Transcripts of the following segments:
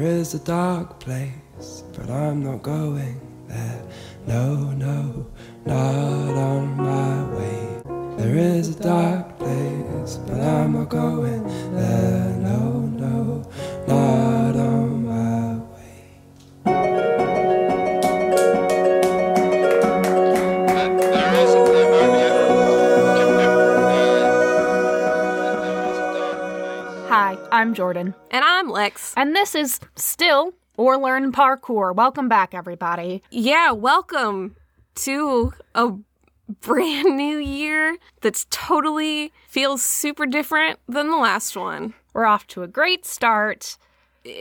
There is a dark place, but I'm not going there. No, no, not on my way. There is a dark place, but I'm not going there. No, no, not on I'm Jordan, And I'm Lex. and this is Still or Learn Parkour. Welcome back, everybody. Yeah, welcome to a brand new year that's totally feels super different than the last one. We're off to a great start, but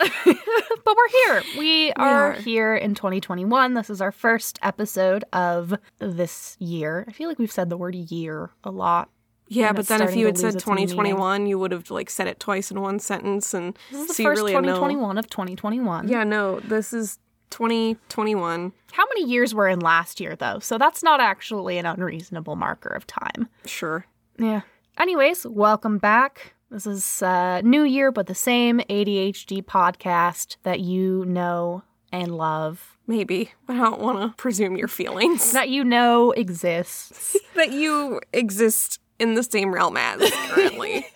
we're here. We are are. here in 2021. This is our first episode of this year. I feel like we've said the word year a lot. Yeah, but then if you had said lose its meaning. 2021, you would have like said it twice in one sentence and This is the so first really know. 2021 of 2021. Yeah, no, this is 2021. How many years were in last year, though? So that's not actually an unreasonable marker of time. Sure. Yeah. Anyways, welcome back. This is uh, New Year, but the same ADHD podcast that you know and love, Maybe, I don't want to presume your feelings that you know exists. that you exist in the same realm as currently.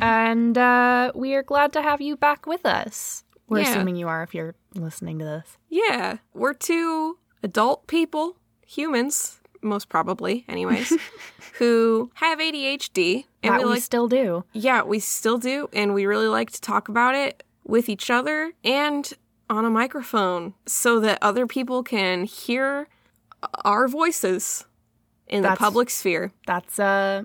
and uh, we are glad to have you back with us. We're Yeah. assuming you are if you're listening to this. Yeah, we're two adult people, humans, most probably, anyways, who have ADHD, and that we we like, still do. yeah, we still do, and we really like to talk about it with each other and on a microphone, so that other people can hear our voices in That's- the public sphere. That's uh,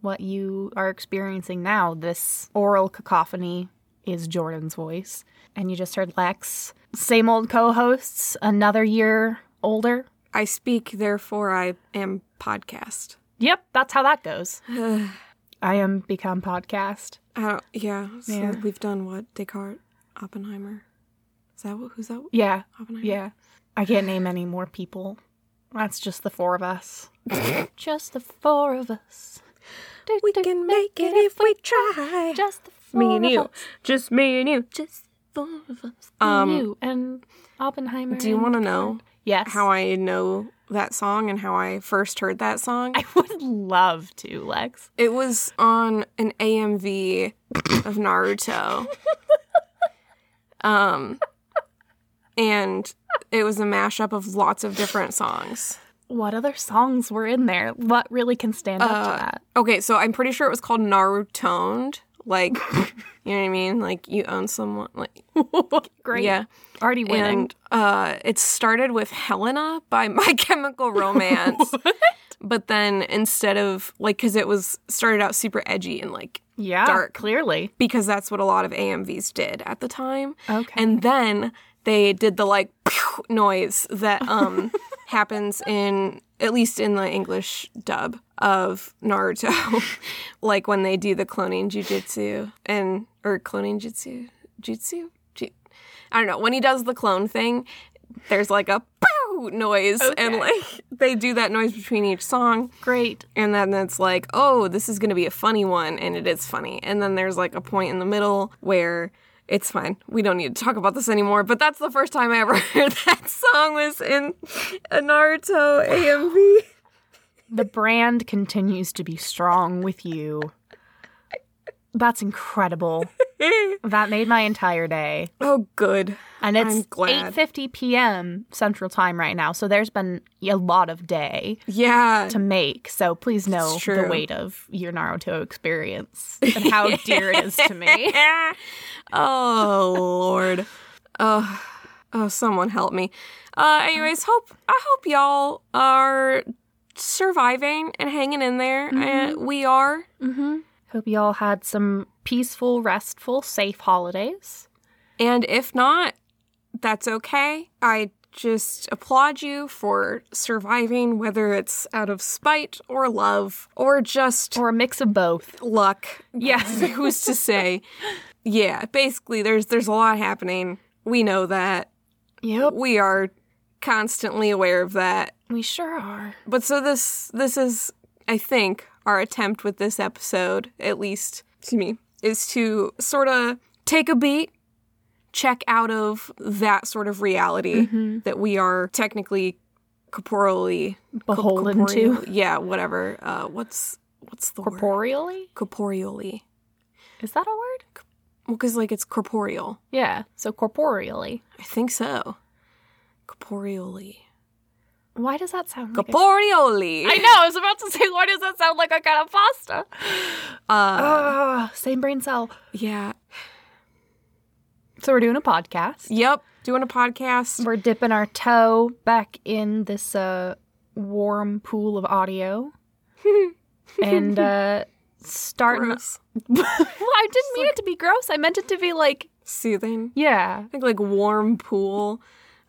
what you are experiencing now. This oral cacophony is Jordan's voice. And you just heard Lex, same old co hosts, another year older. I speak, therefore I am podcast. Yep, that's how that goes. I am become podcast. Yeah, so Yeah. we've done what Descartes, Oppenheimer. Is that what? Who's that? Yeah, Oppenheimer. yeah. I can't name any more people. That's just the four of us. just the four of us. We can make it if we try. Just the four me and of you. us. Just me and you. Just four of us. Um, and you and Oppenheimer. Do you want to know Yes. how I know that song and how I first heard that song? I would love to, Lex. It was on an AMV of Naruto. um and it was a mashup of lots of different songs. What other songs were in there? What really can stand up Uh, to that? Okay, so I'm pretty sure it was called Narutoned. Like, you know what I mean? Like you own someone like Great. yeah. Already winning. And uh, it started with Helena by My Chemical Romance. But then instead of like, because it was started out super edgy and like, yeah. dark. Clearly. because that's what a lot of AMVs did at the time. Okay. And then they did the like noise that um happens in at least in the English dub of Naruto, like when they do the cloning jujitsu and or cloning jutsu, jutsu. Ju- I don't know when he does the clone thing. There's like a pew noise, and like they do that noise between each song. Great. And then it's like, oh, this is going to be a funny one. And it is funny. And then there's like a point in the middle where it's fine. We don't need to talk about this anymore. But that's the first time I ever heard that song was in a Naruto AMV. The brand continues to be strong with you. That's incredible. that made my entire day. oh, good. And it's 8:50 p.m. Central Time right now. So there's been a lot of day Yeah. to make. So please know the weight of your Naruto experience and how dear it is to me. Oh, Lord. Oh, oh, someone help me. Uh, anyways, hope I hope y'all are surviving and hanging in there. Uh, we are. Mm-hmm. Hope you all had some peaceful, restful, safe holidays. And if not, that's okay. I just applaud you for surviving, whether it's out of spite or love or just Or a mix of both. luck. Yes. Who's to say? Yeah, basically there's there's a lot happening. We know that. Yep. We are constantly aware of that. We sure are. But so this this is I think our attempt with this episode, at least excuse me, is to sort of take a beat, check out of that sort of reality that we are technically corporeally Beholden corporeal- to Yeah, whatever. Uh, what's what's the word? corporeally. Corporeally. Is that a word? Well, because like it's corporeal. Yeah. So corporeally. I think so. Corporeally. Why does that sound like? Corporeally. I know. I was about to say, why does that sound like a kind of pasta? Uh, same brain cell. yeah. So we're doing a podcast. Yep. Doing a podcast. We're dipping our toe back in this uh, warm pool of audio, and uh, starting. Gross. well, I didn't mean it to be gross. I meant it to be like, Soothing. yeah, I think like warm pool.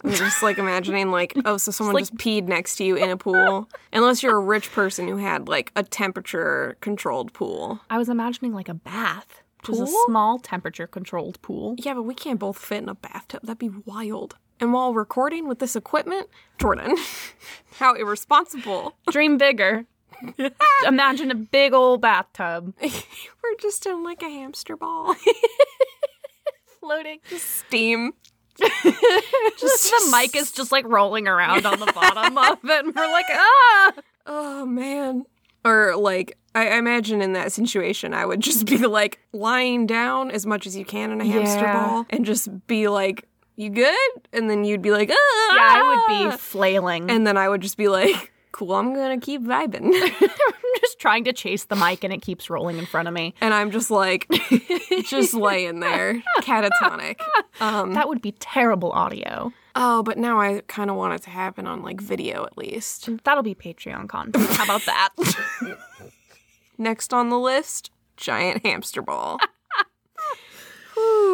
I'm just like imagining like, oh, so someone like- just peed next to you in a pool. Unless you're a rich person who had like a temperature controlled pool. I was imagining like a bath, which is a small temperature controlled pool. Yeah, but we can't both fit in a bathtub. That'd be wild. And while recording with this equipment, Jordan, how irresponsible. Dream bigger. Imagine a big old bathtub We're just in like a hamster ball. floating. Steam. Just the mic is just like rolling around on the bottom of it, and we're like, ah. Oh man. Or like I I imagine in that situation I would just be like lying down as much as you can in a hamster Yeah. ball and just be like, You good? And then you'd be like, ah! Yeah, I would be flailing and then I would just be like, Cool, I'm gonna keep vibing. I'm just trying to chase the mic, and it keeps rolling in front of me. and I'm just like just laying there, catatonic. Um That would be terrible audio. oh, but now I kinda want it to happen on like video at least. That'll be Patreon content. How about that? Next on the list, giant hamster ball.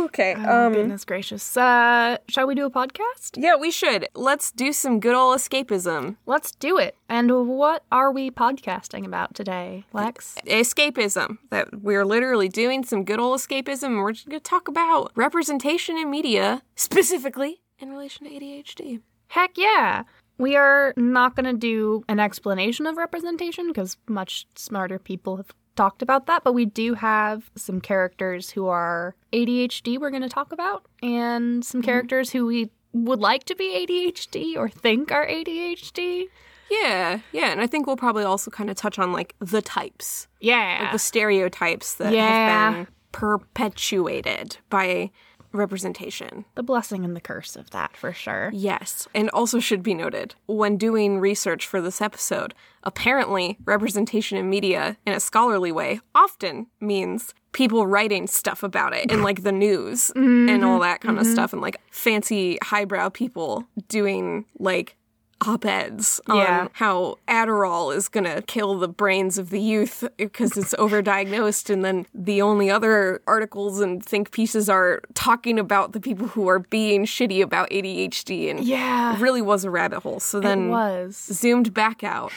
Okay. oh, Um goodness gracious. Uh, shall we do a podcast? Yeah, we should. Let's do some good old escapism. Let's do it. And what are we podcasting about today, Lex? Escapism. That we're literally doing some good old escapism we're just going to talk about representation in media, specifically in relation to ADHD. Heck yeah. We are not going to do an explanation of representation because much smarter people have talked about that, but we do have some characters who are ADHD we're going to talk about and some mm-hmm. characters who we would like to be ADHD or think are ADHD. Yeah, yeah, and I think we'll probably also kind of touch on like the types, Yeah. the stereotypes that Yeah. have been perpetuated by representation. the blessing and the curse of that for sure. Yes, and also should be noted when doing research for this episode, apparently representation in media in a scholarly way often means people writing stuff about it in like the news and all mm-hmm. that kind of mm-hmm. stuff and like fancy highbrow people doing like op-eds on Yeah. how Adderall is going to kill the brains of the youth because it's overdiagnosed and then the only other articles and think pieces are talking about the people who are being shitty about ADHD and Yeah. it really was a rabbit hole. So It then was. zoomed back out,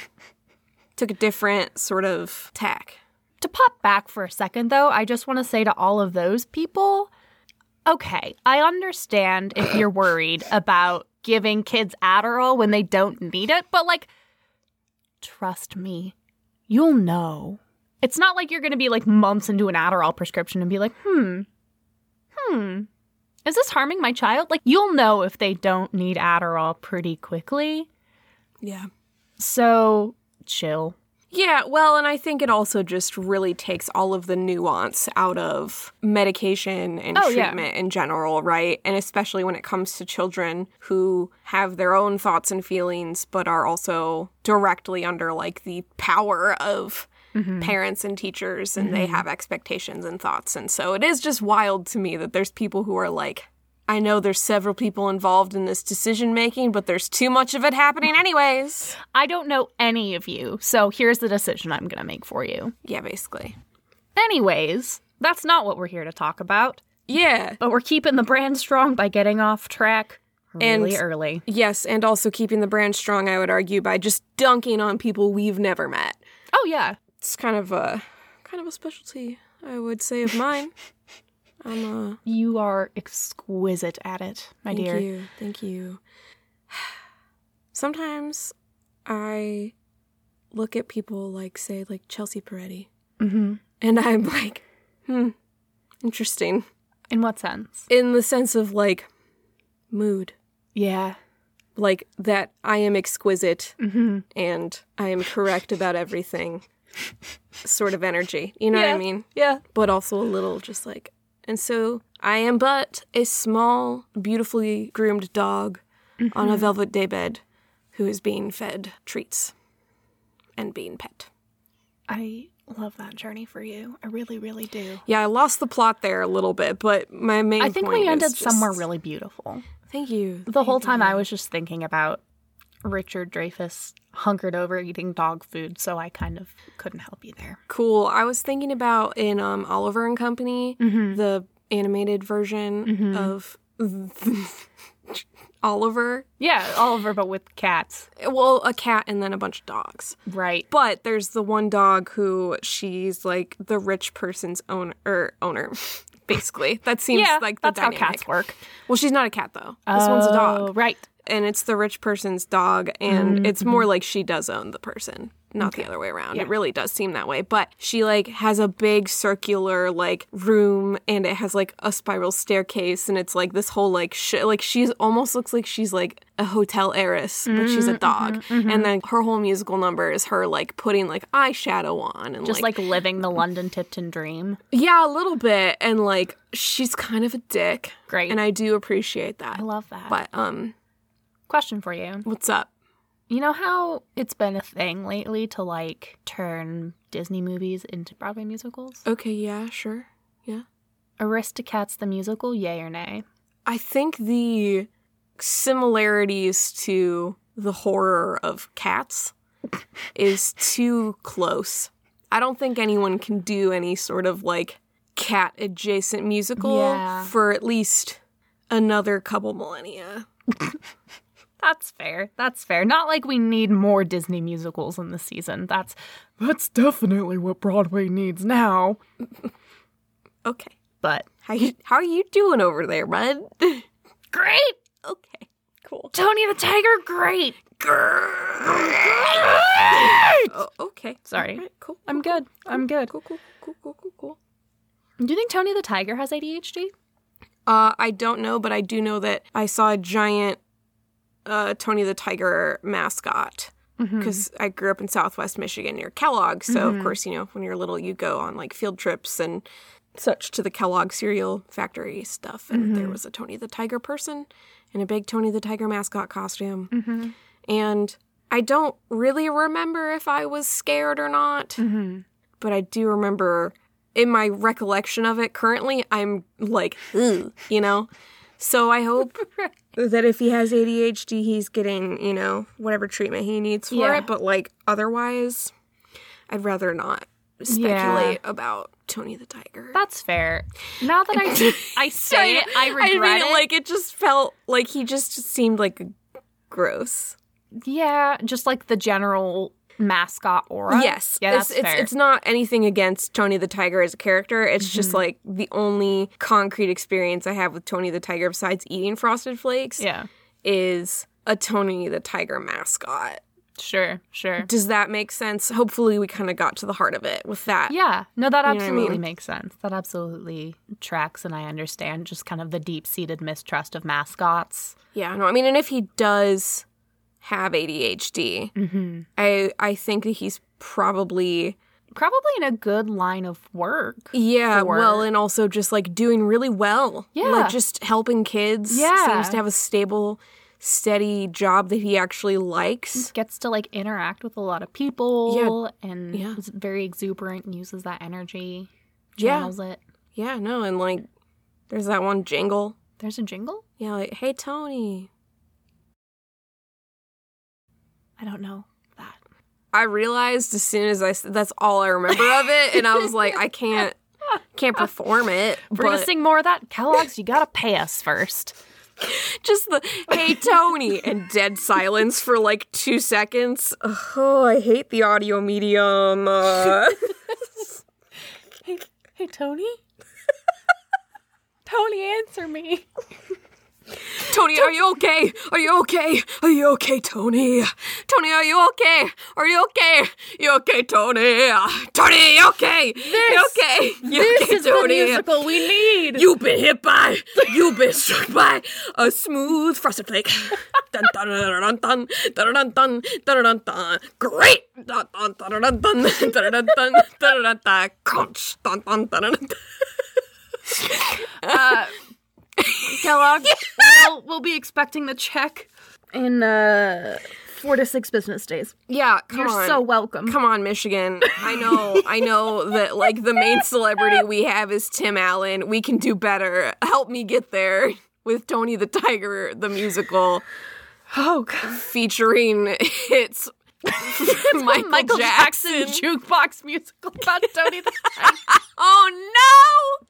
took a different sort of tack. To pop back for a second, though, I just want to say to all of those people okay, I understand if you're worried about giving kids Adderall when they don't need it, but like, trust me, you'll know. It's not like you're going to be like months into an Adderall prescription and be like, hmm, hmm, is this harming my child? Like, you'll know if they don't need Adderall pretty quickly. Yeah. So, chill. Yeah, well, and I think it also just really takes all of the nuance out of medication and Oh, yeah. treatment in general, right? And especially when it comes to children who have their own thoughts and feelings, but are also directly under like the power of mm-hmm. parents and teachers, and they mm-hmm. have expectations and thoughts. And so it is just wild to me that there's people who are like, I know there's several people involved in this decision making, but there's too much of it happening anyways. I don't know any of you, so here's the decision I'm going to make for you. Yeah, basically. Anyways, that's not what we're here to talk about, Yeah. but we're keeping the brand strong by getting off track really And- early. Yes, and also keeping the brand strong, I would argue, by just dunking on people we've never met. Oh, yeah. It's kind of a kind of a specialty, I would say, of mine. I'm uh You are exquisite at it, my thank dear. Thank you. Thank you. Sometimes I look at people like say like Chelsea Peretti Mm-hmm. and I'm like, hmm, Interesting. In what sense? In the sense of like mood. Yeah. Like that I am exquisite and I am correct about everything. Sort of energy. You know what I mean? Yeah. But also a little just like and so I am but a small, beautifully groomed dog on a mm-hmm. velvet daybed who is being fed treats and being pet. I love that journey for you. I really, really do. Yeah, I lost the plot there a little bit, but my main I think we ended just- somewhere really beautiful. Thank you. The whole time I was just thinking about Richard Dreyfuss hunkered over eating dog food, so I kind of couldn't help you there. Cool. I was thinking about in um, Oliver and Company, the animated version of Oliver. Yeah, Oliver, but with cats. Well, a cat and then a bunch of dogs. Right. But there's the one dog who she's like the rich person's owner. Er, owner. Basically, that seems yeah, like the that's how cats work. Well, she's not a cat though. This one's a dog. Oh, Right. And it's the rich person's dog and mm-hmm. it's more mm-hmm. like she does own the person not the other way around. It really does seem that way but she like has a big circular like room and it has like a spiral staircase and it's like this whole like sh- like she's almost looks like she's like a hotel heiress but she's a mm-hmm, dog. and then her whole musical number is her like putting like eyeshadow on and Just like, living the London Tipton dream. yeah a little bit and like she's kind of a dick. Great. and i do appreciate that. I love that. but um Question for you. what's up You know how it's been a thing lately to like turn Disney movies into Broadway musicals? okay yeah sure yeah Aristocats the musical, yay or nay? I think the similarities to the horror of cats is too close. I don't think anyone can do any sort of like cat adjacent musical Yeah. for at least another couple millennia. That's fair. That's fair. Not like we need more Disney musicals in the season. That's that's definitely what Broadway needs now. Okay. But How you how are you doing over there, bud? great, okay. Cool. Tony the Tiger, great. Oh, okay. Sorry. Right, cool. I'm good. I'm good. Cool, cool, cool, cool, cool, cool. Do you think Tony the Tiger has ADHD? Uh, I don't know, but I do know that I saw a giant uh, Tony the Tiger mascot mm-hmm. because I grew up in Southwest Michigan near Kellogg. So of mm-hmm. course, you know, when you're little, you go on like field trips and such to the Kellogg cereal factory stuff, and there mm-hmm. was a Tony the Tiger person in a big Tony the Tiger mascot costume, and I don't really remember if I was scared or not, but I do remember in my recollection of it currently, I'm like, you know? So I hope that if he has ADHD, he's getting, you know, whatever treatment he needs for Yeah. it. But like otherwise, I'd rather not speculate about Tony the Tiger. That's fair. Now that I I say it, I regret mean, it. Like it just felt like he just seemed like gross. yeah, just like the general mascot aura. Yes. Yeah, that's it's, it's fair. it's not anything against Tony the Tiger as a character. It's just Mm-hmm. like the only concrete experience I have with Tony the Tiger besides eating frosted flakes yeah. is a Tony the Tiger mascot. Sure, sure. Does that make sense? Hopefully we kind of got to the heart of it with that. Yeah, no, that know I absolutely mean? makes sense. That absolutely tracks, and I understand just kind of the deep seated mistrust of mascots. Yeah, no, I mean and if he does have ADHD, Mm-hmm. I I think that he's probably Probably in a good line of work. Yeah, for- well, and also just like doing really well. Yeah. Like just helping kids. Yeah. Seems to have a stable, steady job that he actually likes. Gets to like interact with a lot of people and Yeah. is very exuberant and uses that energy, Yeah. channels it. Yeah, no, and like there's that one jingle. There's a jingle? Yeah, like, hey Tony. I don't know that. I realized as soon as I that's all I remember of it, and I was like, I can't can't perform it. We're gonna but sing more of that, Kellogg's, you gotta pay us first. just the hey Tony and dead silence for like two seconds. Oh, I hate the audio medium. Uh, Hey, hey, Tony? Tony, answer me. Tony, are you okay? Are you okay? Are you okay, Tony? Tony, are you okay? Are you okay? You okay, Tony? Tony, you okay? you okay? You This okay, is the musical we need. You've been hit by, you've been struck by a smooth frosted flake. dun dun dun dun dun dun dun dun dun dun. Great. Dun dun dun dun dun dun dun dun dun dun dun. Crunch. Dun dun dun dun. dun. Kellogg, we'll, we'll be expecting the check in uh, four to six business days. Yeah, come You're on. so welcome. Come on, Michigan. I know, I know that like the main celebrity we have is Tim Allen. We can do better. Help me get there with Tony the Tiger, the musical, Oh, God. featuring hits. Michael, Michael Jackson. Jackson. jukebox musical about Tony the Oh no!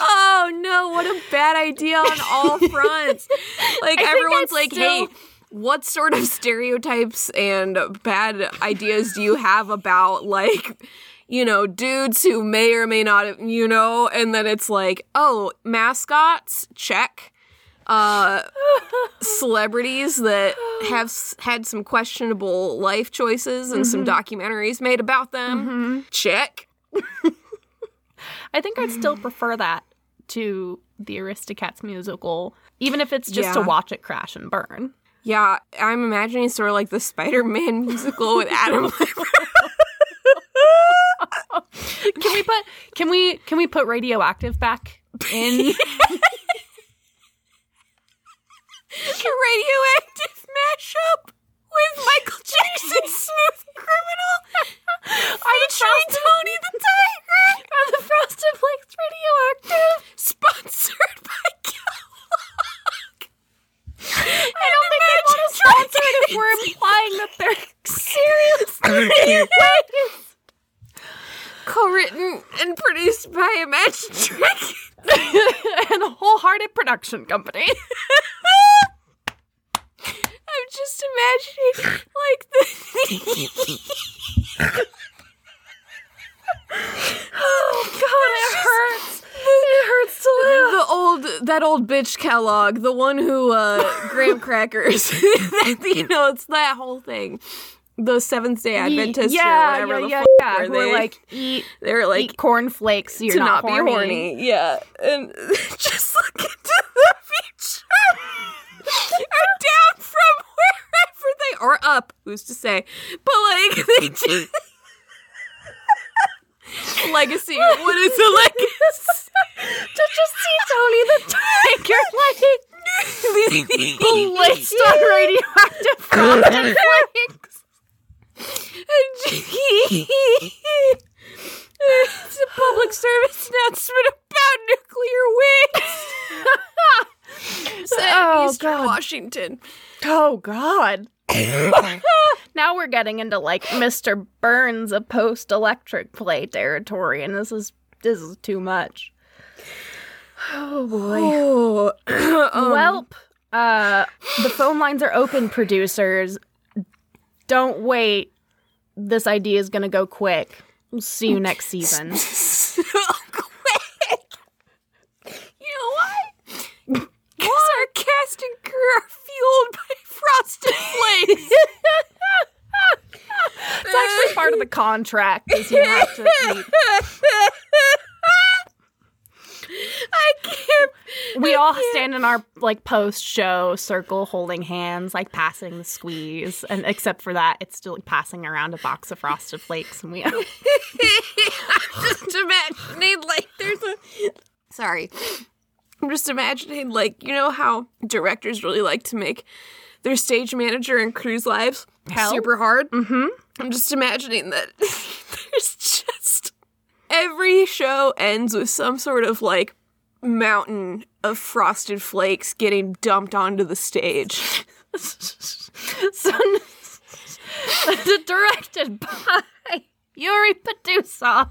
Oh no! What a bad idea on all fronts. Like think everyone's like, still- "Hey, what sort of stereotypes and bad ideas do you have about like?" You know, dudes who may or may not, have, you know, and then it's like, oh, mascots, check. Uh, celebrities that have s- had some questionable life choices and some documentaries made about them, check. I think I'd still prefer that to the Aristocats musical, even if it's just to watch it crash and burn. Yeah, I'm imagining sort of like the Spider-Man musical with Adam. Lambert. Can we put can we can we put radioactive back in? radioactive mashup with Michael Jackson's Smooth Criminal featuring Tony the Tiger. Are the Frosted Flakes radioactive? Sponsored by Kellogg. I don't think they want to sponsor it if we're implying that they're seriously Co-written and produced by Imagine Trick. and a wholehearted production company. I'm imagining like the Oh god, it hurts. It hurts to live. the old that old bitch Kellogg, the one who uh graham crackers. you know, it's that whole thing. The Seventh Day Adventists, yeah, or whatever yeah, the yeah, fuck yeah. were they? like eat they're like eat cornflakes so you're to not, not, horny. be horny. Yeah. And just look into the future. or down from wherever they or up, who's to say? But like they just Legacy. What is a legacy? To just see Tony the Tiger like blitzed on radioactive flakes. it's a public service announcement about nuclear waste. Oh, Eastern God. Washington. Oh God. now we're getting into like Mr. Burns a post electric play territory, and this is this is too much. Oh boy. Oh, Welp. Uh the phone lines are open, producers. Don't wait. This idea is gonna go quick. We'll see you next season. so quick. You know why? Because our cast and crew are fueled by frosted flakes. It's actually part of the contract is you have to eat. I can't. We all stand in our like post show circle holding hands, like passing the squeeze. And except for that, it's still like, passing around a box of frosted flakes and we I'm just imagining like there's a. Sorry. I'm just imagining like you know how directors really like to make their stage manager and crew's lives Hell. super hard. Mm-hmm. I'm just imagining that there's just every show ends with some sort of like mountain of frosted flakes getting dumped onto the stage. so directed by Yuri Padusa.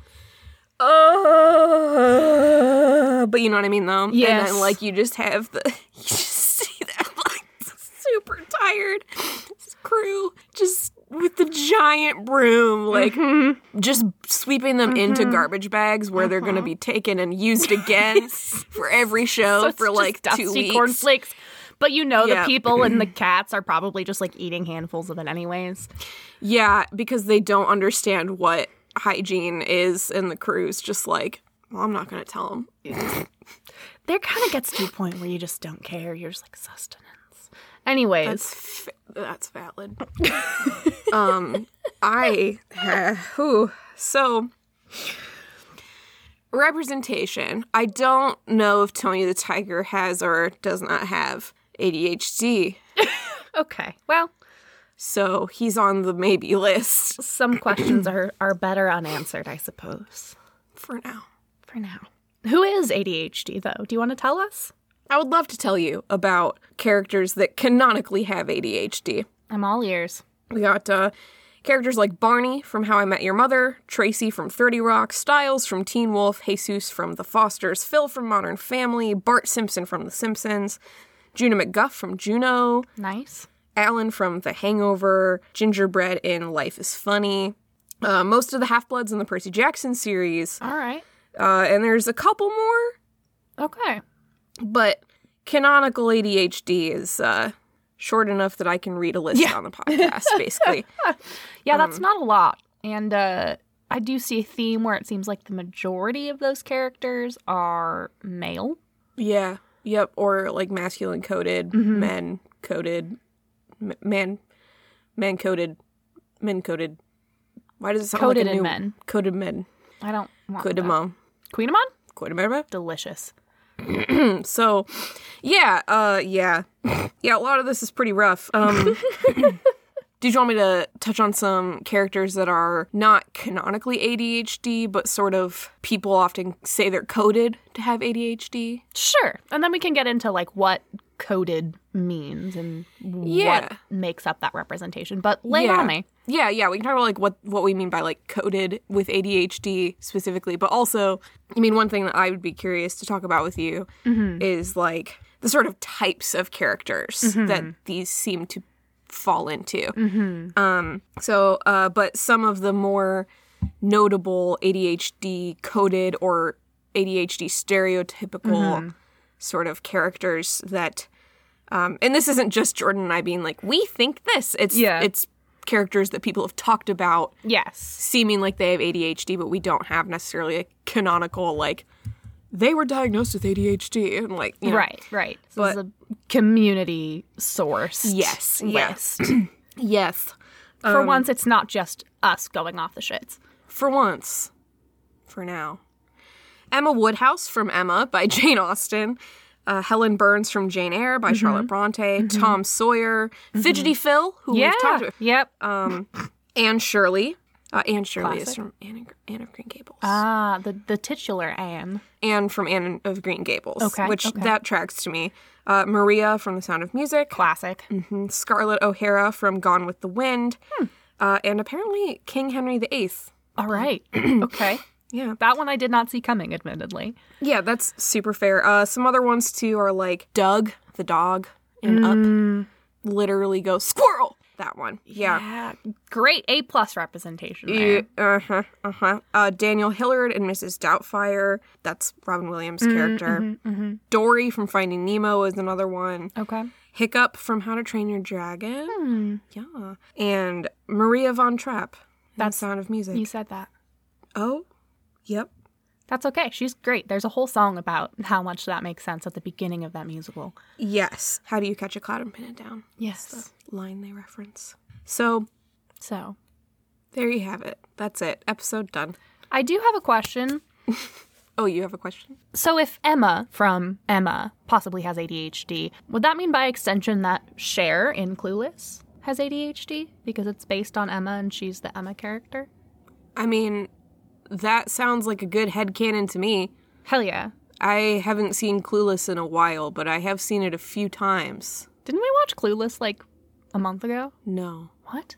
Uh, but you know what I mean, though. And Yes. then, like, you just have the you just see that like super tired crew just with the giant broom, like just sweeping them into garbage bags where they're going to be taken and used again for every show So for like dusty two weeks. cornflakes But you know Yeah. the people and the cats are probably just like eating handfuls of it anyways. Yeah, because they don't understand what hygiene is, in the crew's just like, well, I'm not going to tell them. There kind of gets to a point where you just don't care. You're just like sustenance. Anyways, That's that's valid. um, I whew. so representation. I don't know if Tony the Tiger has or does not have ADHD, okay. Well, so he's on the maybe list some questions are are better unanswered, I suppose. for now. For now. Who is ADHD though? Do you want to tell us? I would love to tell you about characters that canonically have ADHD. I'm all ears. We got uh, characters like Barney from How I Met Your Mother, Tracy from 30 Rock, Stiles from Teen Wolf, Jesus from The Fosters, Phil from Modern Family, Bart Simpson from The Simpsons, Juno MacGuff from Juno, Nice. Alan from The Hangover, Gingerbread in Life is Funny, uh, most of the Half Bloods in the Percy Jackson series, All right. uh, and there's a couple more, Okay. but canonical ADHD is uh, short enough that I can read a list on the podcast, basically. Yeah, that's not a lot. And uh I do see a theme where it seems like the majority of those characters are male. Yeah. Yep. Or like masculine coded, Mm-hmm. men coded, man, man coded, men coded. Why does it sound Coded like a in new men. coded men? I don't want Coded that. mom. Queen Amon? Coded mom. Delicious. So, yeah, uh, yeah, yeah. A lot of this is pretty rough. Um, did you want me to touch on some characters that are not canonically ADHD, but sort of people often say they're coded to have ADHD? Sure. And then we can get into like what coded means and Yeah. what makes up that representation. But lay it on me. Yeah, yeah. We can talk about like what what we mean by like coded with ADHD specifically, but also, I mean, one thing that I would be curious to talk about with you Mm-hmm. is like the sort of types of characters that these seem to fall into. Mm-hmm. Um, so, uh, but some of the more notable ADHD coded or ADHD stereotypical Mm-hmm. Sort of characters that um, and this isn't just Jordan and I being like, we think this. It's Yeah. it's characters that people have talked about Yes. seeming like they have ADHD, but we don't have necessarily a canonical like they were diagnosed with ADHD and like you know, Right, right. So But- this is a community source. Yes, Yes. Yes. For once, it's not just us going off the shits. For once. For now. Emma Woodhouse from Emma by Jane Austen. Uh, Helen Burns from Jane Eyre by Charlotte Bronte. Tom Sawyer. Fidgety Phil, who Yeah. we've talked about. Yep. Um, Anne Shirley. Uh, Anne Shirley is from Anne, Anne of Green Gables. ah, the the titular Anne. Anne from Anne of Green Gables. Okay, Which okay. that tracks to me. Uh, Maria from The Sound of Music. Classic. Mhm. Scarlett O'Hara from Gone with the Wind. Uh, and apparently King Henry VIII. All right. okay. Yeah. That one I did not see coming, admittedly. Yeah, that's super fair. Uh, some other ones too are like Doug the dog and Mm. Up. Literally go squirrel. That one. Yeah. Yeah. Great A plus representation there. Uh huh. Uh huh. Uh, Daniel Hillard and Mrs. Doubtfire. That's Robin Williams' Mm, character. mm-hmm, Dory from Finding Nemo is another one. Okay. Hiccup from How to Train Your Dragon. Hmm. Yeah. And Maria von Trapp. That's- Sound of Music. You said that. oh. Yep. That's okay. She's great. There's a whole song about how much that makes sense at the beginning of that musical. Yes. How do you catch a cloud and pin it down? Yes. The Line they reference. So So, there you have it. That's it. Episode done. I do have a question. Oh, you have a question? So, if Emma from Emma possibly has ADHD, would that mean by extension that Cher in Clueless has ADHD because it's based on Emma and she's the Emma character? I mean, that sounds like a good head headcanon to me. Hell yeah. I haven't seen Clueless in a while, but I have seen it a few times. Didn't we watch Clueless like a month ago? No, What?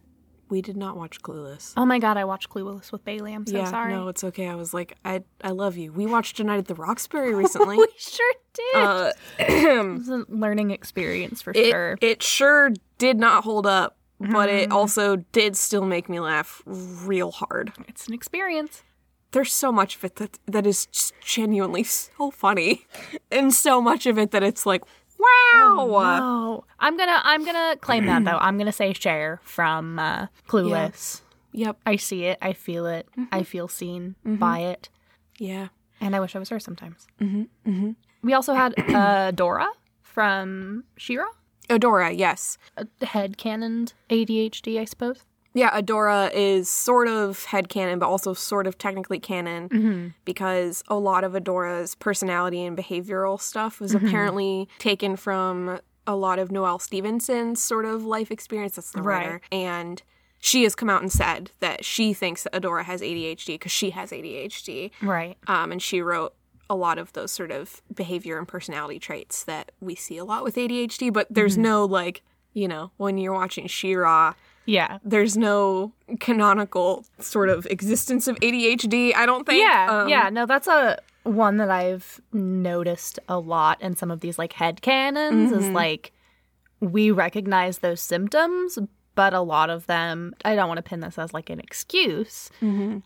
we did not watch Clueless. Oh my god, I watched Clueless with Bailey. I'm so yeah, sorry. no, it's okay. I was like, I I love you. We watched A Night at the Roxbury recently. we sure did. uh, it was a learning experience for it, sure. it sure did not hold up, but Mm. it also did still make me laugh real hard. It's an experience. There's so much of it that that is just genuinely so funny, and so much of it that it's like, Wow. Oh, I'm gonna I'm gonna claim that though. I'm gonna say Cher from uh, Clueless. Yep. I see it. I feel it. I feel seen by it, Yeah. and I wish I was her sometimes. Mm-hmm. Mm-hmm. We also had uh, Dora from She-Ra, Adora, yes. a head canoned ADHD, I suppose. Yeah, Adora is sort of headcanon, but also sort of technically canon Mm-hmm. because a lot of Adora's personality and behavioral stuff was Mm-hmm. apparently taken from a lot of Noelle Stevenson's sort of life experience. That's the Right. writer. And she has come out and said that she thinks that Adora has ADHD because she has ADHD. Right. Um, and she wrote a lot of those sort of behavior and personality traits that we see a lot with ADHD, but there's Mm-hmm. no like, you know, when you're watching She-Ra, Yeah. there's no canonical sort of existence of ADHD, I don't think. Yeah. Um, yeah. No, that's a one that I've noticed a lot in some of these like head canons is like we recognize those symptoms, but a lot of them I don't want to pin this as like an excuse,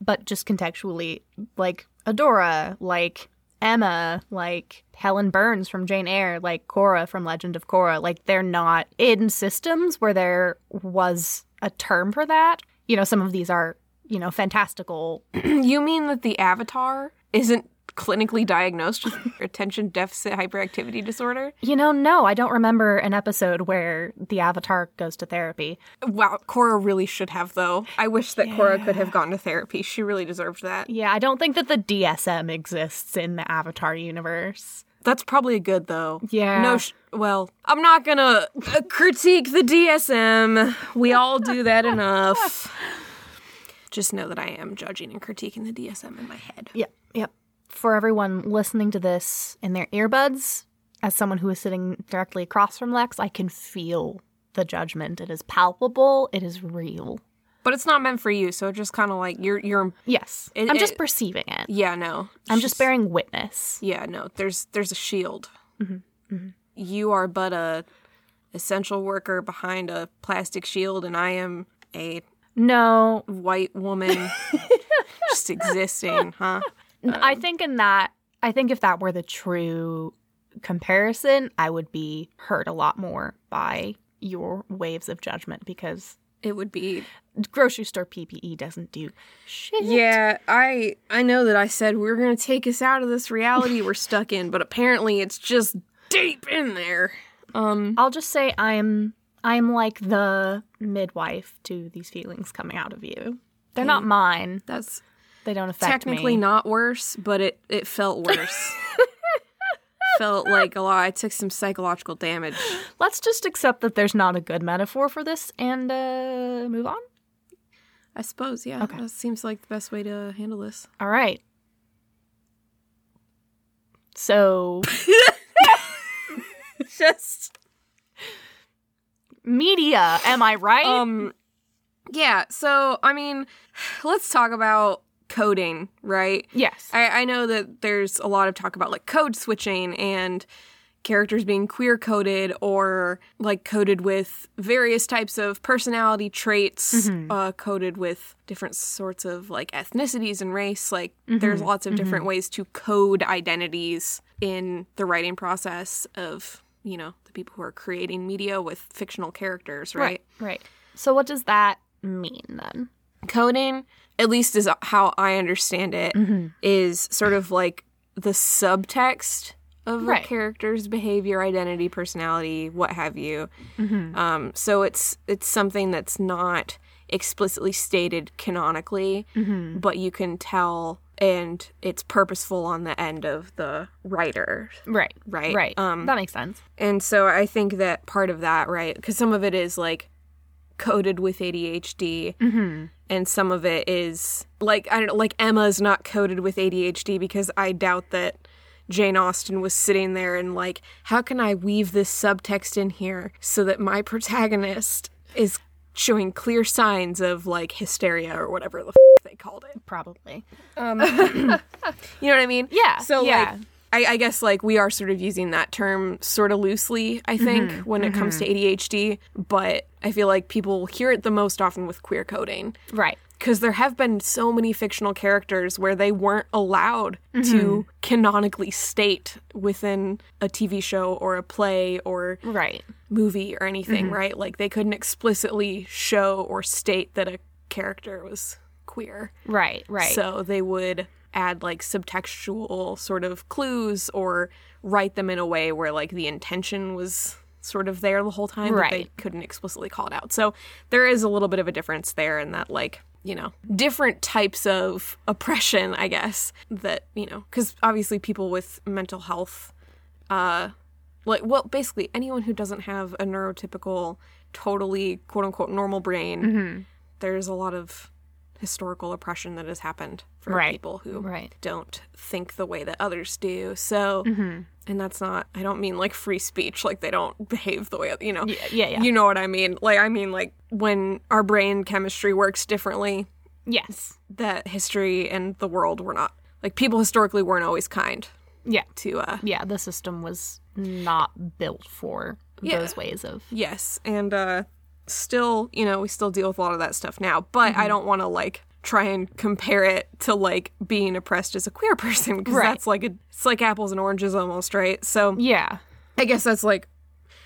but just contextually, like Adora, like Emma, like Helen Burns from Jane Eyre, like Korra from Legend of Korra, like they're not in systems where there was a term for that. You know, some of these are, you know, fantastical You mean that the Avatar isn't clinically diagnosed with attention deficit hyperactivity disorder? You know, no, I don't remember an episode where the avatar goes to therapy. Wow, Korra really should have though. I wish that Korra could have gone to therapy. She really deserved that. Yeah, I don't think that the DSM exists in the Avatar universe. That's probably a good though. Yeah. No, sh- well, I'm not gonna uh, critique the DSM. We all do that enough. Just know that I am judging and critiquing the DSM in my head. Yep, yep. For everyone listening to this in their earbuds, as someone who is sitting directly across from Lex, I can feel the judgment. It is palpable, it is real. But it's not meant for you, so it's just kind of like you're you're Yes. It- I'm just it- perceiving it. yeah, no. I'm just bearing witness. Yeah, no. There's there's a shield. Mm-hmm. You are but a essential worker behind a plastic shield, and I am a No, white woman just existing, huh? I think in that, I think if that were the true comparison, I would be hurt a lot more by your waves of judgment because It would be grocery store PPE doesn't do shit. Yeah, I I know that I said we are gonna take us out of this reality we're stuck in, but apparently it's just deep in there. Um, I'll just say I'm I'm like the midwife to these feelings coming out of you. They're not mine. that's They don't affect technically me. not worse, but it it felt worse. felt like a lot. I took some psychological damage. Let's just accept that there's not a good metaphor for this and uh, move on. I suppose, yeah. Okay. That seems like the best way to handle this. All right. So Just media, am I right? um, yeah. So I mean, let's talk about coding, right? yes. I, I know that there's a lot of talk about like code switching and characters being queer coded or like coded with various types of personality traits, mm-hmm. uh, coded with different sorts of like ethnicities and race. Like mm-hmm. there's lots of mm-hmm. different ways to code identities in the writing process of, you know, the people who are creating media with fictional characters, right? Right. So what does that mean then? coding at least is how i understand it, is sort of like the subtext of Right. a character's behavior identity personality what have you um, so it's it's something that's not explicitly stated canonically but you can tell and it's purposeful on the end of the writer Right. Right. Right. Um, that makes sense. and so I think that part of that, right? Because some of it is like coded with ADHD, mm-hmm. and some of it is like I don't know, like Emma's not coded with ADHD because I doubt that Jane Austen was sitting there and like, how can I weave this subtext in here so that my protagonist is showing clear signs of like hysteria or whatever the f- they called it. Probably. Um, you know what I mean? Yeah, So yeah. like I, I guess like we are sort of using that term sort of loosely, I mm-hmm. think, Mm-hmm, when it comes to mm-hmm. ADHD, but I feel like people hear it the most often with queer coding. Right. because there have been so many fictional characters where they weren't allowed to mm-hmm. canonically state within a TV show or a play or Right. movie or anything, right? Like they couldn't explicitly show or state that a character was queer. Right. Right. So they would add like subtextual sort of clues or write them in a way where like the intention was sort of there the whole time, but they couldn't explicitly call it out. So there is a little bit of a difference there in that like you know different types of oppression i guess that you know because obviously people with mental health uh like well basically anyone who doesn't have a neurotypical totally quote unquote normal brain Mm-hmm. there's a lot of historical oppression that has happened for Right. people who Right. don't think the way that others do so Mm-hmm. and that's not i don't mean like free speech like they don't behave the way you know Yeah, yeah, yeah. you know what i mean like i mean like when our brain chemistry works differently yes. that history and the world were not like people historically weren't always kind Yeah. to uh Yeah. The system was not built for Yeah. those ways of. Yes, and uh still, you know, we still deal with a lot of that stuff now, but I don't want to like try and compare it to like being oppressed as a queer person because Right. that's like a it's like apples and oranges almost, right? So Yeah. I guess that's like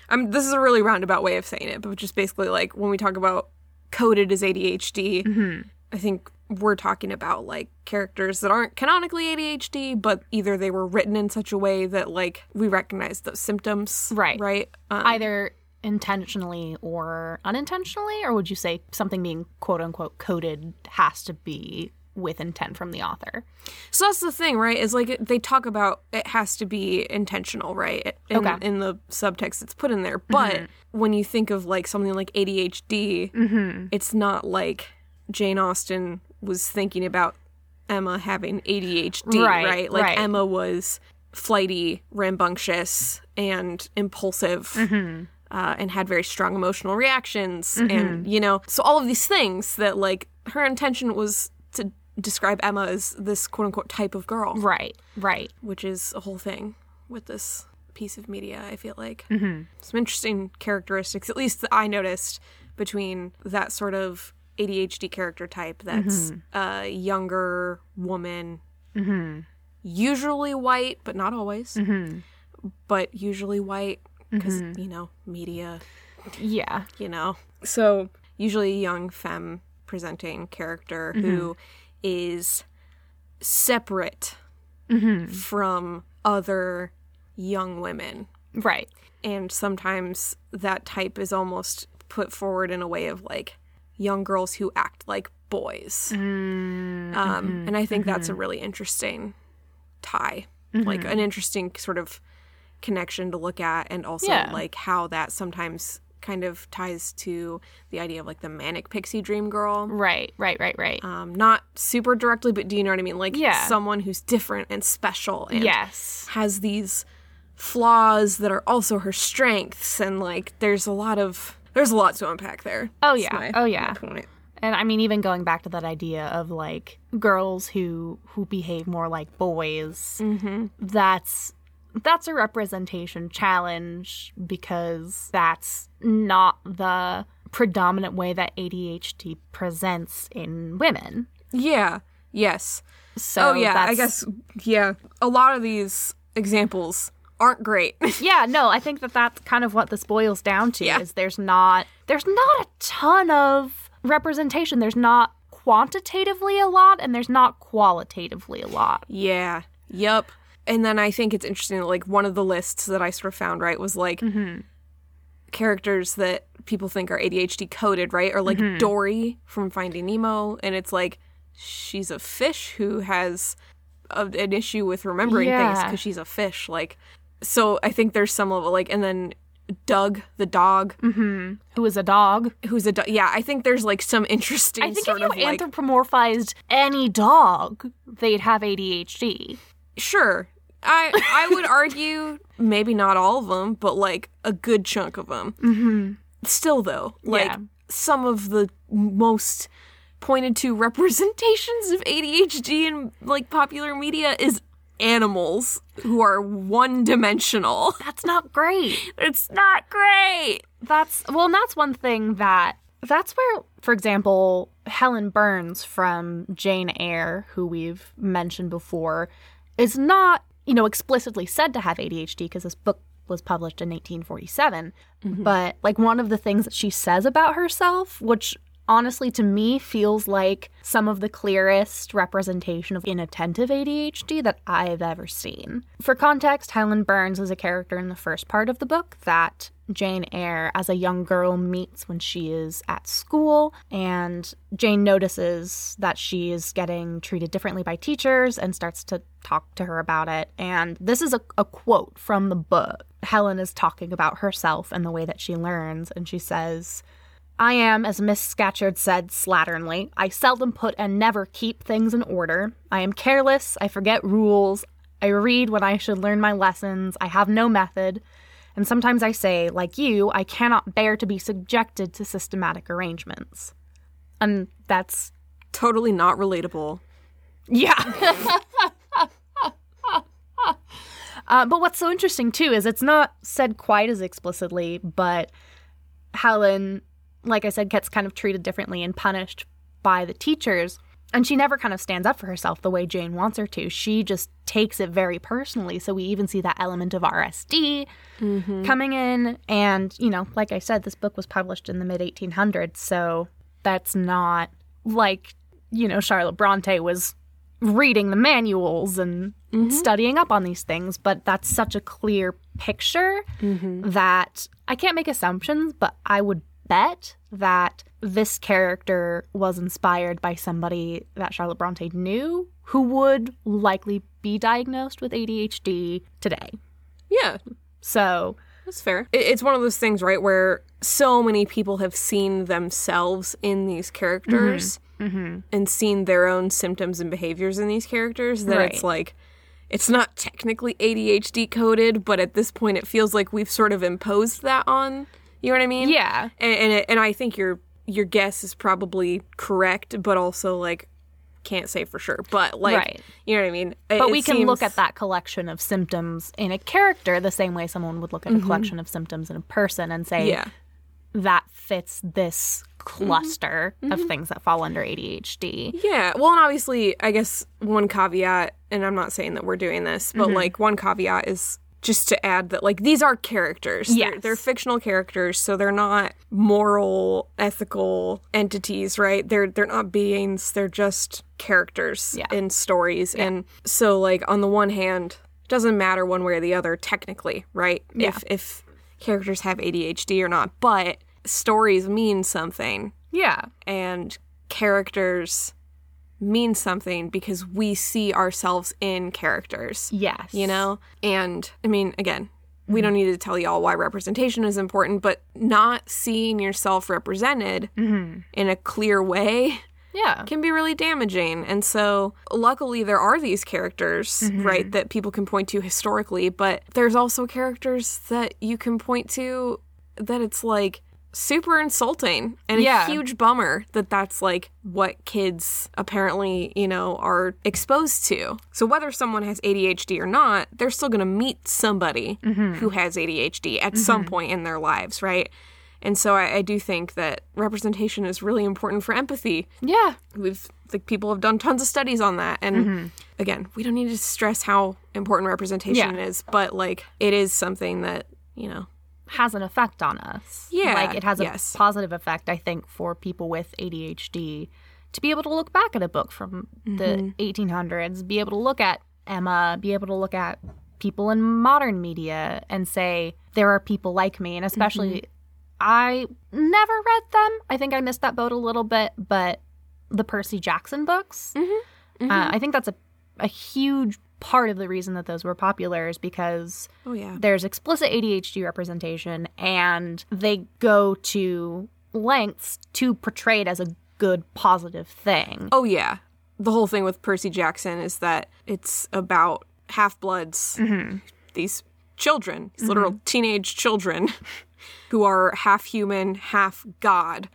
I'm this is a really roundabout way of saying it, but just basically like when we talk about coded as ADHD, I think we're talking about like characters that aren't canonically ADHD, but either they were written in such a way that like we recognize those symptoms, Right. Right? Um, Either intentionally or unintentionally, or would you say something being quote unquote coded has to be with intent from the author? So that's the thing, right? Is like they talk about it has to be intentional, right? In, Okay. Mm-hmm. in the subtext it's put in there. But when you think of like something like ADHD, it's not like Jane Austen was thinking about Emma having ADHD, Right, right? Like right. Emma was flighty, rambunctious, and impulsive. Mm-hmm. Uh, and had very strong emotional reactions, and you know, so all of these things that like her intention was to describe Emma as this quote unquote type of girl, Right. Right. which is a whole thing with this piece of media. I feel like mm-hmm. some interesting characteristics, at least that I noticed, between that sort of ADHD character type that's a younger woman, usually white, but not always, but usually white because mm-hmm. you know media Yeah. you know. So usually a young femme presenting character mm-hmm. who is separate mm-hmm. from other young women. Right. And sometimes that type is almost put forward in a way of like young girls who act like boys. Mm, um, and I think that's a really interesting tie, like an interesting sort of connection to look at, and also Yeah. like how that sometimes kind of ties to the idea of like the manic pixie dream girl. Right. Right. Right. Right. Um, not super directly, but do you know what I mean? Like Yeah. someone who's different and special and yes. has these flaws that are also her strengths and like there's a lot of there's a lot to unpack there. Oh, yeah. my- Oh, yeah. And I mean, even going back to that idea of like girls who who behave more like boys, that's that's a representation challenge because that's not the predominant way that ADHD presents in women. Yeah. Yes. So oh yeah. I guess yeah. A lot of these examples aren't great. yeah, no, I think that that's kind of what this boils down to. Yeah. Is there's not there's not a ton of representation. There's not quantitatively a lot, and there's not qualitatively a lot. yeah. Yep. And then I think it's interesting that like one of the lists that I sort of found right was like mm-hmm. characters that people think are ADHD coded, right? Or like mm-hmm. Dory from Finding Nemo, and it's like she's a fish who has a, an issue with remembering things because she's a fish. Like, so I think there's some level like, and then Dug the dog, mm-hmm. Who is a dog? who's a do- yeah. I think there's like some interesting I think if you of like anthropomorphized any dog, they'd have ADHD. sure. I I would argue maybe not all of them, but like a good chunk of them. Mm-hmm. Still though, like Yeah. some of the most pointed to representations of ADHD in like popular media is animals who are one dimensional. That's not great. It's not great. That's well, and that's one thing that that's where, for example, Helen Burns from Jane Eyre, who we've mentioned before, is not, you know, explicitly said to have ADHD because this book was published in 1847. Mm-hmm. But like one of the things that she says about herself, which honestly to me feels like some of the clearest representation of inattentive ADHD that I've ever seen. For context, Helen Burns is a character in the first part of the book that Jane Eyre, as a young girl, meets when she is at school. And Jane notices that she is getting treated differently by teachers and starts to talk to her about it. And this is a, a quote from the book. Helen is talking about herself and the way that she learns. And she says, I am, as Miss Scatcherd said slatternly, I seldom put and never keep things in order. I am careless, I forget rules, I read when I should learn my lessons, I have no method, and sometimes I say, like you, I cannot bear to be subjected to systematic arrangements. And that's, Totally not relatable. yeah. uh, but what's so interesting too is it's not said quite as explicitly, but Helen, like I said, gets kind of treated differently and punished by the teachers. And she never kind of stands up for herself the way Jane wants her to. She just takes it very personally. So we even see that element of RSD mm-hmm. coming in. And, you know, like I said, this book was published in the mid 1800s. So that's not like, you know, Charlotte Bronte was reading the manuals and mm-hmm. studying up on these things. But that's such a clear picture mm-hmm. that I can't make assumptions, but I would bet that this character was inspired by somebody that Charlotte Bronte knew who would likely be diagnosed with ADHD today. Yeah, So, that's fair. It's one of those things, right, where so many people have seen themselves in these characters mm-hmm. Mm-hmm. and seen their own symptoms and behaviors in these characters that it's like, it's not technically ADHD coded, but at this point it feels like we've sort of imposed that on. You know what I mean? yeah. and and, it, and I think your your guess is probably correct, but also like can't say for sure. But like, Right. you know what I mean? It- But we can look at that collection of symptoms in a character the same way someone would look at a mm-hmm. collection of symptoms in a person and say, Yeah, that fits this mm-hmm. cluster of mm-hmm. things that fall under ADHD. yeah. Well, and obviously, I guess one caveat, and I'm not saying that we're doing this, but like one caveat is just to add that like these are characters. They're, they're fictional characters, so they're not moral, ethical entities, right? They're they're not beings. They're just characters Yeah. in stories, and so like on the one hand, it doesn't matter one way or the other technically, right? yeah. If if characters have ADHD or not, but stories mean something Yeah. and characters mean something because we see ourselves in characters, Yes. you know? And I mean, again, we don't need to tell y'all why representation is important, but not seeing yourself represented mm-hmm. in a clear way Yeah. can be really damaging. And so, luckily, there are these characters, mm-hmm. right, that people can point to historically, but there's also characters that you can point to that it's like super insulting and Yeah. a huge bummer that that's like what kids apparently, you know, are exposed to. So, whether someone has ADHD or not, they're still going to meet somebody mm-hmm. who has ADHD at some mm-hmm. point in their lives, right? And so I, I do think that representation is really important for empathy Yeah. we've like people have done tons of studies on that and mm-hmm. again we don't need to stress how important representation Yeah. is but like it is something that you know Has an effect on us. Yeah, Like it has a yes. positive effect, I think, for people with ADHD to be able to look back at a book from the mm-hmm. 1800s, be able to look at Emma, be able to look at people in modern media and say, there are people like me. And especially, mm-hmm. I never read them. I think I missed that boat a little bit, but the Percy Jackson books, mm-hmm. Uh, I think that's a, a huge part of the reason that those were popular is because oh yeah. there's explicit ADHD representation and they go to lengths to portray it as a good positive thing. oh yeah. The whole thing with percy jackson is that it's about half-bloods mm-hmm. these children these literal mm-hmm. teenage children who are half human half god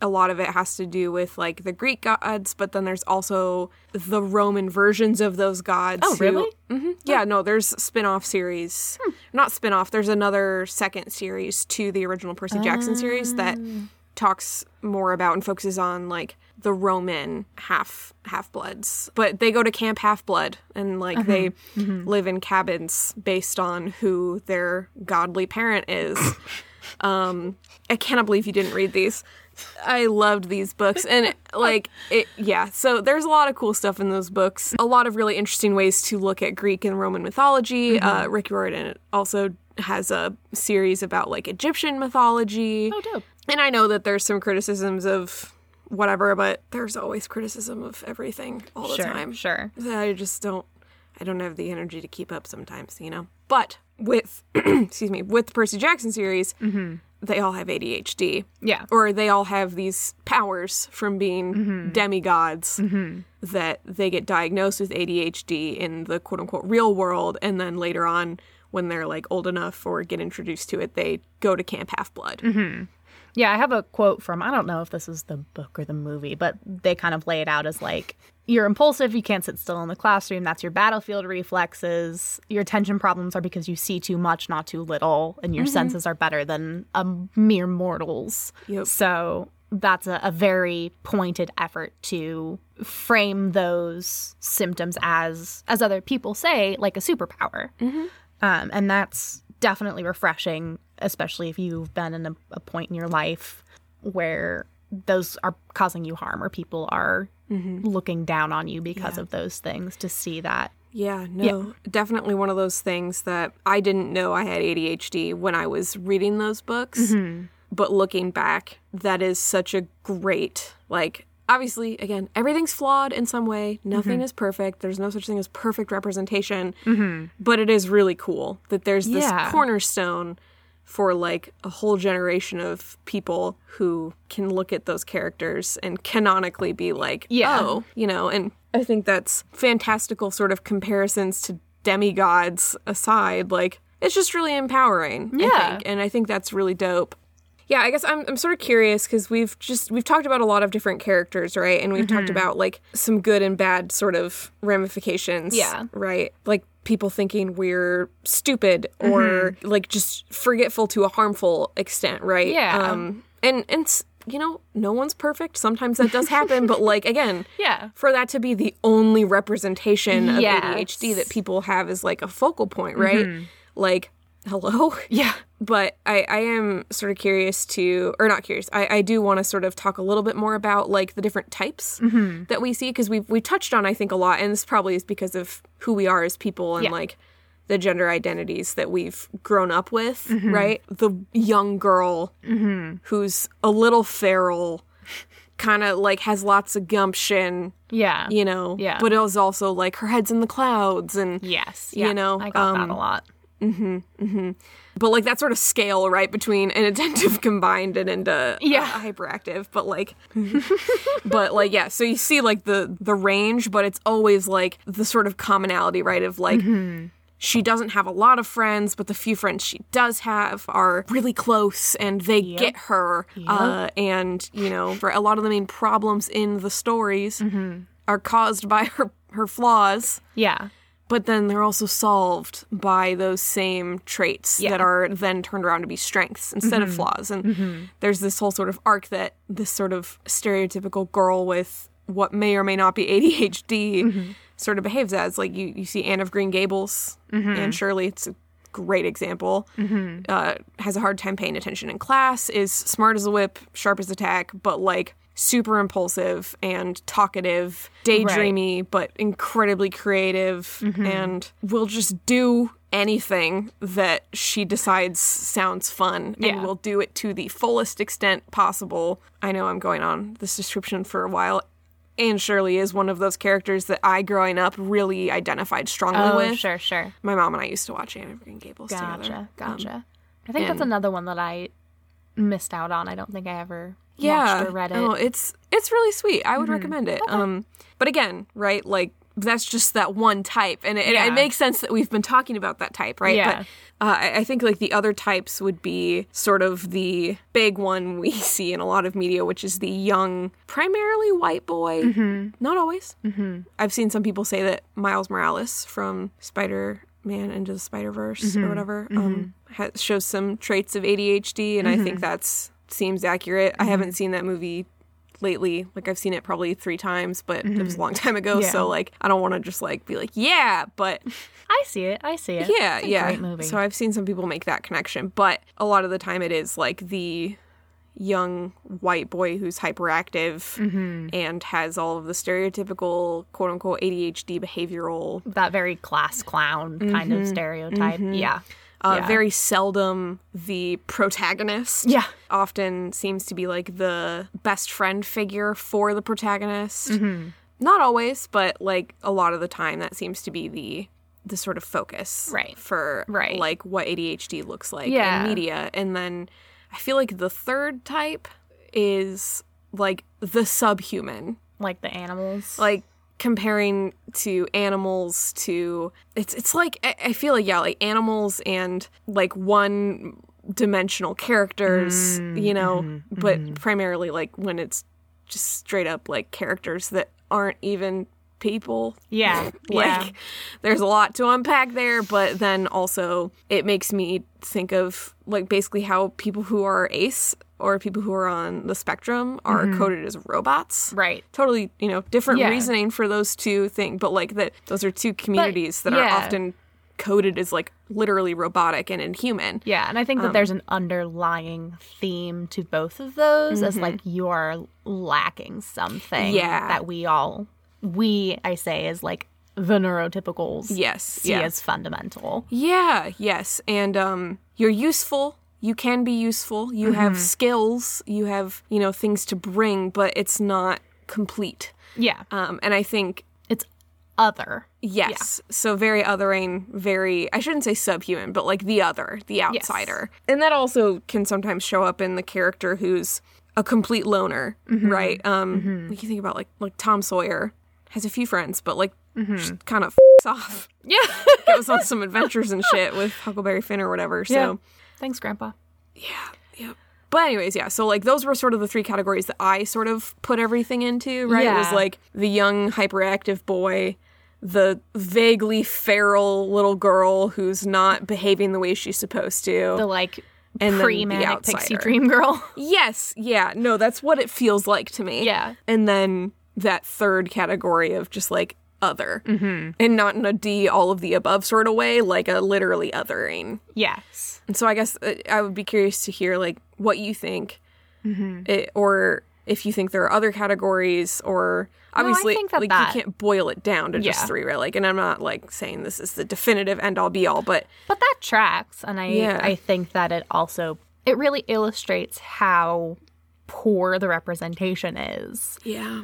a lot of it has to do with like the greek gods but then there's also the roman versions of those gods Oh, who- really? Mhm. Yeah, no, there's spin-off series. Not spin-off, there's another second series to the original Percy Jackson series that talks more about and focuses on like the Roman half half bloods. But they go to Camp Half Blood and like they live in cabins based on who their godly parent is. um I cannot believe you didn't read these. I loved these books and like it yeah, so there's a lot of cool stuff in those books. A lot of really interesting ways to look at Greek and Roman mythology. Uh Rick Riordan also has a series about like Egyptian mythology. Oh, dope. And I know that there's some criticisms of whatever, but there's always criticism of everything all the Sure, time. sure. I just don't I don't have the energy to keep up sometimes, you know. But with excuse me, with the Percy Jackson series, mm-hmm. they all have ADHD. Yeah. Or they all have these powers from being mm-hmm. demigods mm-hmm. that they get diagnosed with ADHD in the quote unquote real world and then later on when they're like old enough or get introduced to it, they go to Camp Half Blood. Yeah, I have a quote from I don't know if this is the book or the movie, but they kind of lay it out as like you're impulsive, you can't sit still in the classroom, that's your battlefield reflexes. Your attention problems are because you see too much, not too little, and your senses are better than a mere mortal's. Yep. So that's a, a very pointed effort to frame those symptoms as as other people say like a superpower um, and that's definitely refreshing especially if you've been in a, a point in your life where those are causing you harm or people are mm-hmm. looking down on you because of those things to see that Yeah, no, definitely one of those things that I didn't know I had ADHD when I was reading those books. Mm-hmm. But looking back, that is such a great, like, obviously, again, everything's flawed in some way. Mm-hmm. Nothing is perfect. There's no such thing as perfect representation. But it is really cool that there's this Yeah. cornerstone for like a whole generation of people who can look at those characters and canonically be like, Yeah. oh, you know, and I think that's fantastical sort of comparisons to demigods aside, like it's just really empowering. I Yeah. think. And I think that's really dope. Yeah, I guess I'm I'm sort of curious because we've just we've talked about a lot of different characters, right? And we've talked Mm-hmm. about like some good and bad sort of ramifications. Yeah. Right. Like people thinking we're stupid or like just forgetful to a harmful extent, right? Yeah. Um and and you know, no one's perfect. Sometimes that does happen, but like again, yeah for that to be the only representation of Yes. ADHD that people have is like a focal point, right? Like, hello? yeah. But I, I am sort of curious to, or not curious, I, I do want to sort of talk a little bit more about like the different types mm-hmm. that we see because we've we touched on I think a lot, and this probably is because of who we are as people and Yeah. like the gender identities that we've grown up with, mm-hmm. right? The young girl mm-hmm. who's a little feral, kind of like has lots of gumption, yeah. you know, Yeah. but it was also like her head's in the clouds and yes. you know, i got um, that a lot but like that sort of scale right between inattentive combined and into Yeah. uh, hyperactive but like but like yeah so you see like the the range but it's always like the sort of commonality right of like Mm-hmm. she doesn't have a lot of friends but the few friends she does have are really close and they get her uh, and you know for a lot of the main problems in the stories Mm-hmm. are caused by her her flaws yeah but then they're also solved by those same traits Yeah. that are then turned around to be strengths instead of mm-hmm. flaws. And mm-hmm. there's this whole sort of arc that this sort of stereotypical girl with what may or may not be ADHD mm-hmm. sort of behaves as. Like you, you see Anne of Green Gables and Shirley, it's a great example. Uh, has a hard time paying attention in class, is smart as a whip, sharp as a tack, but like super impulsive and talkative, daydreamy, but incredibly creative, and will just do anything that she decides sounds fun and will do it to the fullest extent possible. I know I'm going on this description for a while. Anne Shirley is one of those characters that I, growing up, really identified strongly oh with. sure sure My mom and I used to watch Anne of Green Gables together. Gotcha, Um, gotcha. I think that's another one that I missed out on. I don't think I ever yeah, watched or read it. Oh, it's it's really sweet. I would recommend it. Um, but again, right, like that's just that one type, and it, it- Yeah. it makes sense that we've been talking about that type, right? Yeah. But uh, I, I think like the other types would be sort of the big one we see in a lot of media, which is the young, primarily white boy. Not always. Mm-hmm. I've seen some people say that Miles Morales from Spider. Man into the Spider Verse or whatever um, ha- shows some traits of ADHD, and I think that's seems accurate. I mm-hmm. haven't seen that movie lately. Like I've seen it probably three times, but it was a mm-hmm. long time ago. Yeah. So like I don't want to just like be like, yeah, but I see it. I see it. yeah, It's a yeah. Great movie. So I've seen some people make that connection, but a lot of the time it is like the young white boy who's hyperactive Mm-hmm. and has all of the stereotypical quote unquote ADHD behavioral that very class clown kind of mm-hmm. stereotype. Yeah. Uh, Yeah. very seldom the protagonist. Yeah. Often seems to be like the best friend figure for the protagonist. Mm-hmm. Not always, but like a lot of the time that seems to be the the sort of focus Right. for Right. like what ADHD looks like Yeah. in media. And then I feel like the third type is like the subhuman Like the animals. like comparing to animals to it's it's like I, I feel like yeah like animals and like one dimensional characters mm, you know mm-hmm, but mm-hmm. primarily like when it's just straight up like characters that aren't even people yeah. like yeah. there's a lot to unpack there but then also it makes me think of like basically how people who are ace or people who are on the spectrum are coded as robots Right. totally you know different Yeah. reasoning for those two things but like that those are two communities that are often coded as like literally robotic and inhuman Yeah, and I think that Um, there's an underlying theme to both of those as like you are lacking something Mm-hmm. Yeah. that we all we I say is like the neurotypicals yes see yeah as fundamental. yeah yes and um you're useful you can be useful you have Mm-hmm. skills you have you know things to bring but it's not complete Yeah. um and i think It's other. Yes. So very othering, very, I shouldn't say subhuman, but like the other, the outsider. And that also can sometimes show up in the character who's a complete loner, right? Um, like you think about like, like Tom Sawyer has a few friends, but like mm-hmm. just kind of off, Yeah. goes on some adventures and shit with Huckleberry Finn or whatever. So Yeah. Thanks, Grandpa. Yeah. yeah. But anyways, yeah. So like those were sort of the three categories that I sort of put everything into, right? It was like the young hyperactive boy, the vaguely feral little girl who's not behaving the way she's supposed to. The like And the pre manic pixie dream girl. yes, yeah. No, that's what it feels like to me. Yeah. And then that third category of just like other. Mm-hmm. And not in a D all of the above sort of way, like a literally othering. yes. And so I guess uh, I would be curious to hear like what you think, Mm-hmm. it, or if you think there are other categories, or obviously think that like that- you can't boil it down to just three, right? Like, and I'm not like saying this is the definitive end all be all, but But that tracks and I Yeah. I think that it also it really illustrates how poor the representation is yeah,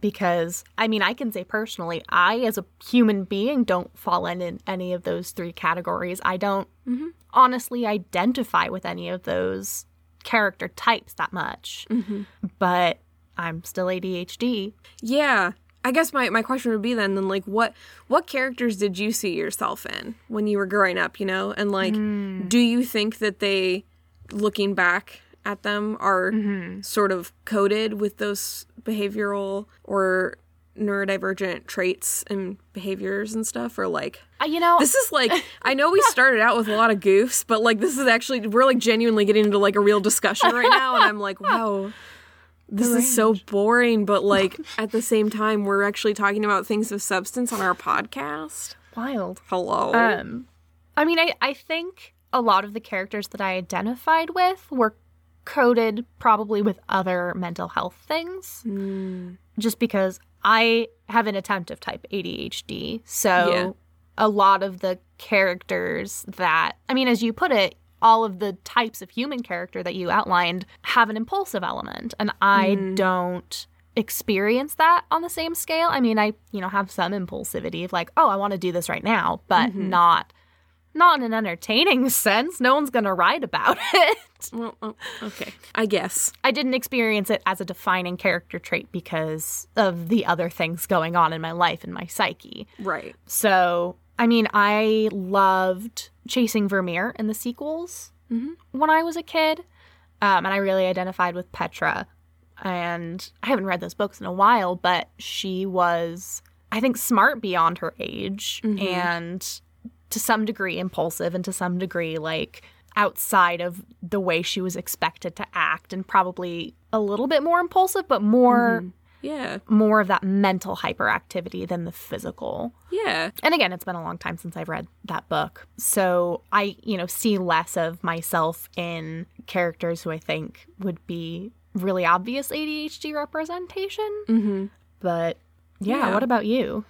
because I mean I can say personally I as a human being don't fall in, in any of those three categories. I don't Mm-hmm. honestly identify with any of those character types that much. Mm-hmm. But I'm still ADHD. yeah. I guess my, my question would be then then like what what characters did you see yourself in when you were growing up, you know? And like Hmm. do you think that they looking back at them are Mm-hmm. sort of coded with those behavioral or neurodivergent traits and behaviors and stuff or like Uh, you know, this is like I know we started out with a lot of goofs, but like this is actually we're like genuinely getting into like a real discussion right now and I'm like, wow. This is so boring, but like at the same time we're actually talking about things of substance on our podcast. wild. Hello. Um, I mean, I, I think a lot of the characters that I identified with were coded probably with other mental health things, hmm. just because I have inattentive type ADHD. So Yeah. a lot of the characters that, I mean, as you put it, all of the types of human character that you outlined have an impulsive element, and I hmm. don't experience that on the same scale. I mean, I, you know, have some impulsivity of like, oh, I want to do this right now, but mm-hmm. not not in an entertaining sense. No one's going to write about it. well, oh, okay. I guess. I didn't experience it as a defining character trait because of the other things going on in my life and my psyche. Right. So, I mean, I loved Chasing Vermeer in the sequels when I was a kid. Um, and I really identified with Petra. And I haven't read those books in a while, but she was, I think, smart beyond her age and to some degree impulsive and to some degree like outside of the way she was expected to act and probably a little bit more impulsive, but more Yeah. more of that mental hyperactivity than the physical. Yeah. And again, it's been a long time since I've read that book. So I, you know, see less of myself in characters who I think would be really obvious ADHD representation. Mm-hmm. But yeah, Yeah. what about you?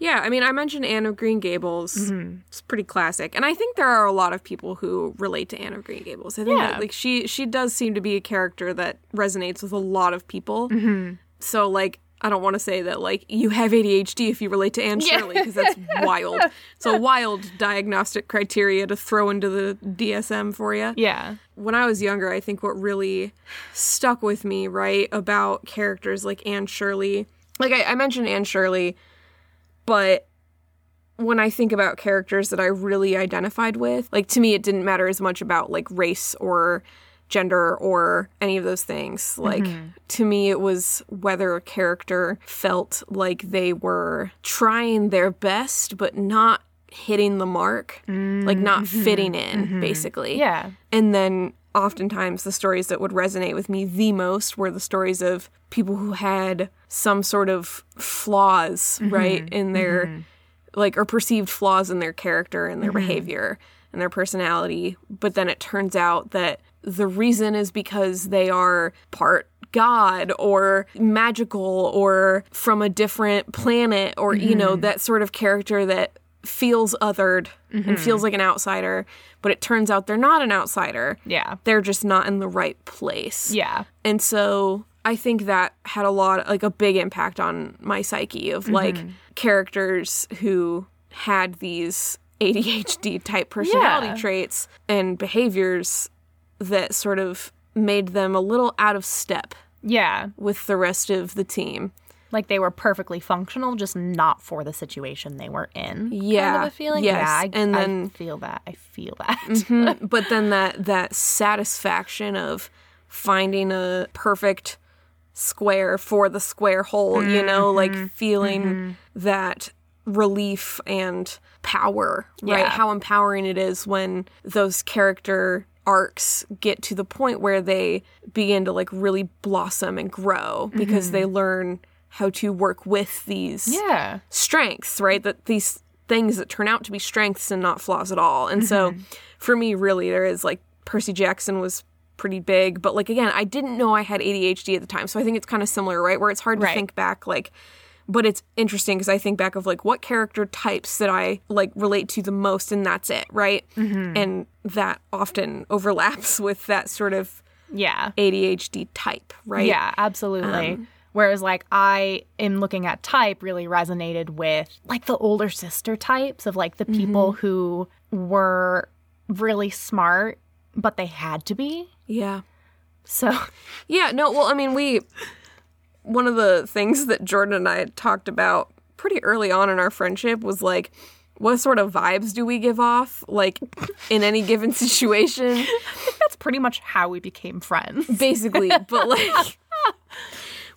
Yeah, I mean, I mentioned Anne of Green Gables. Mm-hmm. It's pretty classic, and I think there are a lot of people who relate to Anne of Green Gables. I think Yeah. that, like she she does seem to be a character that resonates with a lot of people. Mm-hmm. So like. I don't want to say that like you have ADHD if you relate to Anne Yeah. Shirley because that's wild. It's a wild diagnostic criteria to throw into the DSM for you. Yeah. when I was younger, I think what really stuck with me, right, about characters like Anne Shirley, like I, I mentioned Anne Shirley, but when I think about characters that I really identified with, like to me, it didn't matter as much about like race or gender or any of those things. Like mm-hmm. to me, it was whether a character felt like they were trying their best, but not hitting the mark, like not mm-hmm. fitting in, mm-hmm. basically. Yeah. And then oftentimes the stories that would resonate with me the most were the stories of people who had some sort of flaws, mm-hmm. right, in mm-hmm. their like or perceived flaws in their character and their mm-hmm. behavior and their personality, but then it turns out that the reason is because they are part god or magical or from a different planet or you know that sort of character that feels othered and feels like an outsider, but it turns out they're not an outsider. Yeah. They're just not in the right place. Yeah. And so I think that had a lot, like a big impact on my psyche of like characters who had these ADHD type personality Yeah. traits and behaviors that sort of made them a little out of step Yeah. with the rest of the team. Like they were perfectly functional, just not for the situation they were in. Kind Yeah. of a feeling. Yes. Yeah. I, And I then- feel that. I feel that. Mhm. but then that that satisfaction of finding a perfect square for the square hole, you mm-hmm. know, like feeling mm-hmm. that relief and power, right? Yeah. How empowering it is when those character arcs get to the point where they begin to like really blossom and grow because mm-hmm. they learn how to work with these yeah. strengths, right? That these things that turn out to be strengths and not flaws at all. And so for me, really, there is like Percy Jackson was pretty big, but like again, I didn't know I had ADHD at the time. So I think it's kind of similar, right? Where it's hard to Right. think back, like, but it's interesting because I think back of like what character types that I like relate to the most, and that's it, right? And that often overlaps with that sort of Yeah. ADHD type, right? Yeah, absolutely. Um, Whereas, like, I am looking at type really resonated with like the older sister types of like the Mm-hmm. people who were really smart, but they had to be. Yeah. So, Yeah, no, well, I mean, we. One of the things that Jordan and I talked about pretty early on in our friendship was like, what sort of vibes do we give off, like, in any given situation? that's pretty much how we became friends. Basically, but like.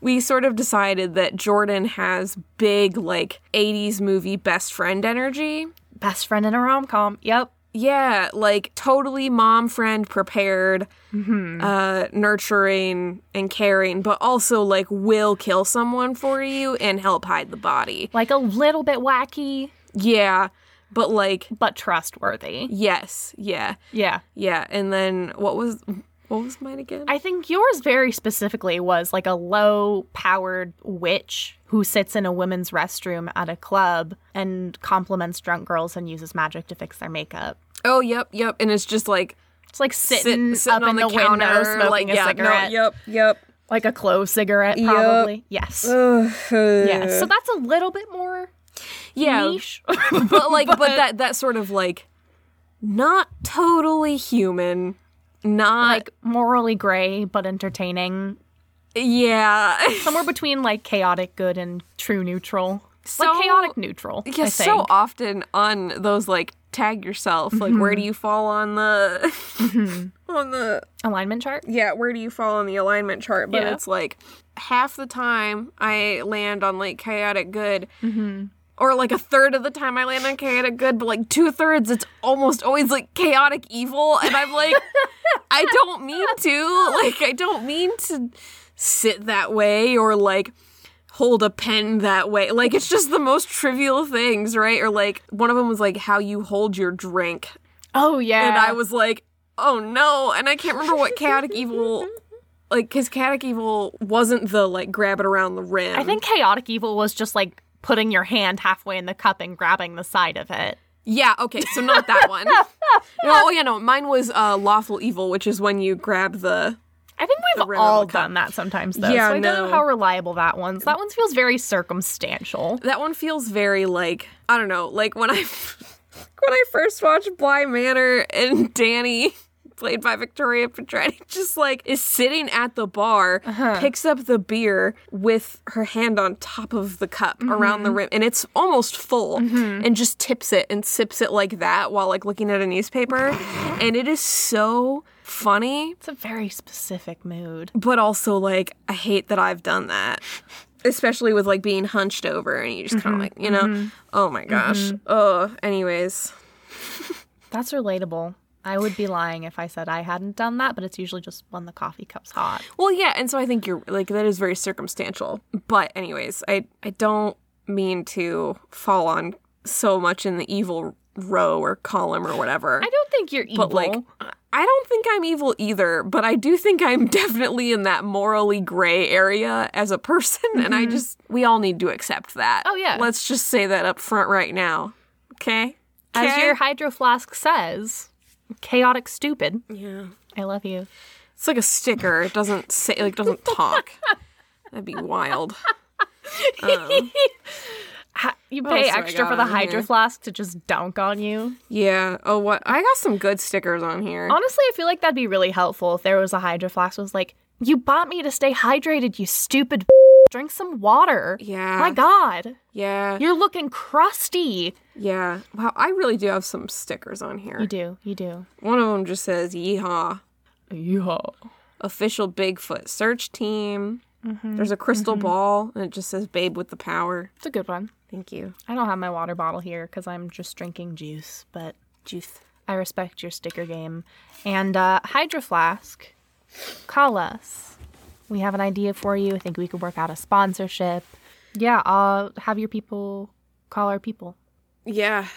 We sort of decided that Jordan has big, like, 80s movie best friend energy. Best friend in a rom com. Yep. Yeah, like totally mom friend prepared, uh, nurturing and caring, but also like will kill someone for you and help hide the body. Like a little bit wacky, Yeah, but like but trustworthy. yes, yeah, Yeah. yeah. And then what was what was mine again? I think yours very specifically was like a low powered witch who sits in a women's restroom at a club and compliments drunk girls and uses magic to fix their makeup. oh, yep, yep. And it's just like It's like sit- sitting, up in the, window smoking like a yeah, cigarette. No, yep, yep. Like a clove cigarette, probably. Yes. yeah. So that's a little bit more yeah, niche. but like, but, that that sort of like not totally human, not like morally gray, but entertaining. Yeah. Somewhere between like chaotic good and true neutral. So- like chaotic neutral. Yeah, so often on those like tag yourself, like mm-hmm. where do you fall on the mm-hmm. on the Alignment chart? yeah, where do you fall on the alignment chart? But Yeah. it's like half the time I land on like chaotic good, mm-hmm. or like a third of the time I land on chaotic good, but like two thirds, it's almost always like chaotic evil. And I'm like, I don't mean to. Like, I don't mean to sit that way or like hold a pen that way. Like, it's just the most trivial things, right? Or like, one of them was like how you hold your drink. Oh yeah. And I was like, oh no. And I can't remember what chaotic evil. Like, because chaotic evil wasn't the like grab it around the rim. I think chaotic evil was just like putting your hand halfway in the cup and grabbing the side of it. Yeah, okay, so not that one. no, oh yeah, no, mine was uh, lawful evil, which is when you grab the. I think we've all done that sometimes though. Yeah, so I don't know how reliable that one's. That one feels very circumstantial. That one feels very like I don't know, like when I when I first watched Bly Manor and Dani. Played by Victoria Pedretti, just like is sitting at the bar, uh-huh. picks up the beer with her hand on top of the cup mm-hmm. around the rim, and it's almost full, mm-hmm. and just tips it and sips it like that while like looking at a newspaper, and it is so funny. It's a very specific mood. but also like I hate that I've done that. Especially with like being hunched over and you just kind of mm-hmm, like, you know, mm-hmm. oh my gosh. Oh, anyways. That's relatable. I would be lying if I said I hadn't done that, but it's usually just when the coffee cup's hot. Well, yeah, and so I think you're like that is very circumstantial. But anyways, I I don't mean to fall on so much in the evil row or column or whatever. I don't think you're evil. but like I don't think I'm evil either, but I do think I'm definitely in that morally gray area as a person and I mm-hmm. just we all need to accept that. Oh, yeah. Let's just say that up front right now. Okay? As your hydro flask says, chaotic stupid. Yeah. I love you. It's like a sticker. It doesn't say like doesn't talk. That'd be wild. Um, Ha- you oh, pay extra for the hydro here? flask to just dunk on you. Yeah. Oh what I got some good stickers on here. Honestly, I feel like that'd be really helpful if there was a hydro flask was like, you bought me to stay hydrated, you stupid drink some water. Yeah. My god. Yeah. You're looking crusty. Yeah. Wow, I really do have some stickers on here. You do, you do. One of them just says yeehaw. Yeah. official Bigfoot search team. Mm-hmm. There's a crystal ball, and it just says "Babe with the Power." It's a good one. Thank you. I don't have my water bottle here because I'm just drinking juice, but Juice. I respect your sticker game. And uh, Hydro Flask, call us. We have an idea for you. I think we could work out a sponsorship. Yeah, I'll have your people call our people. Yeah.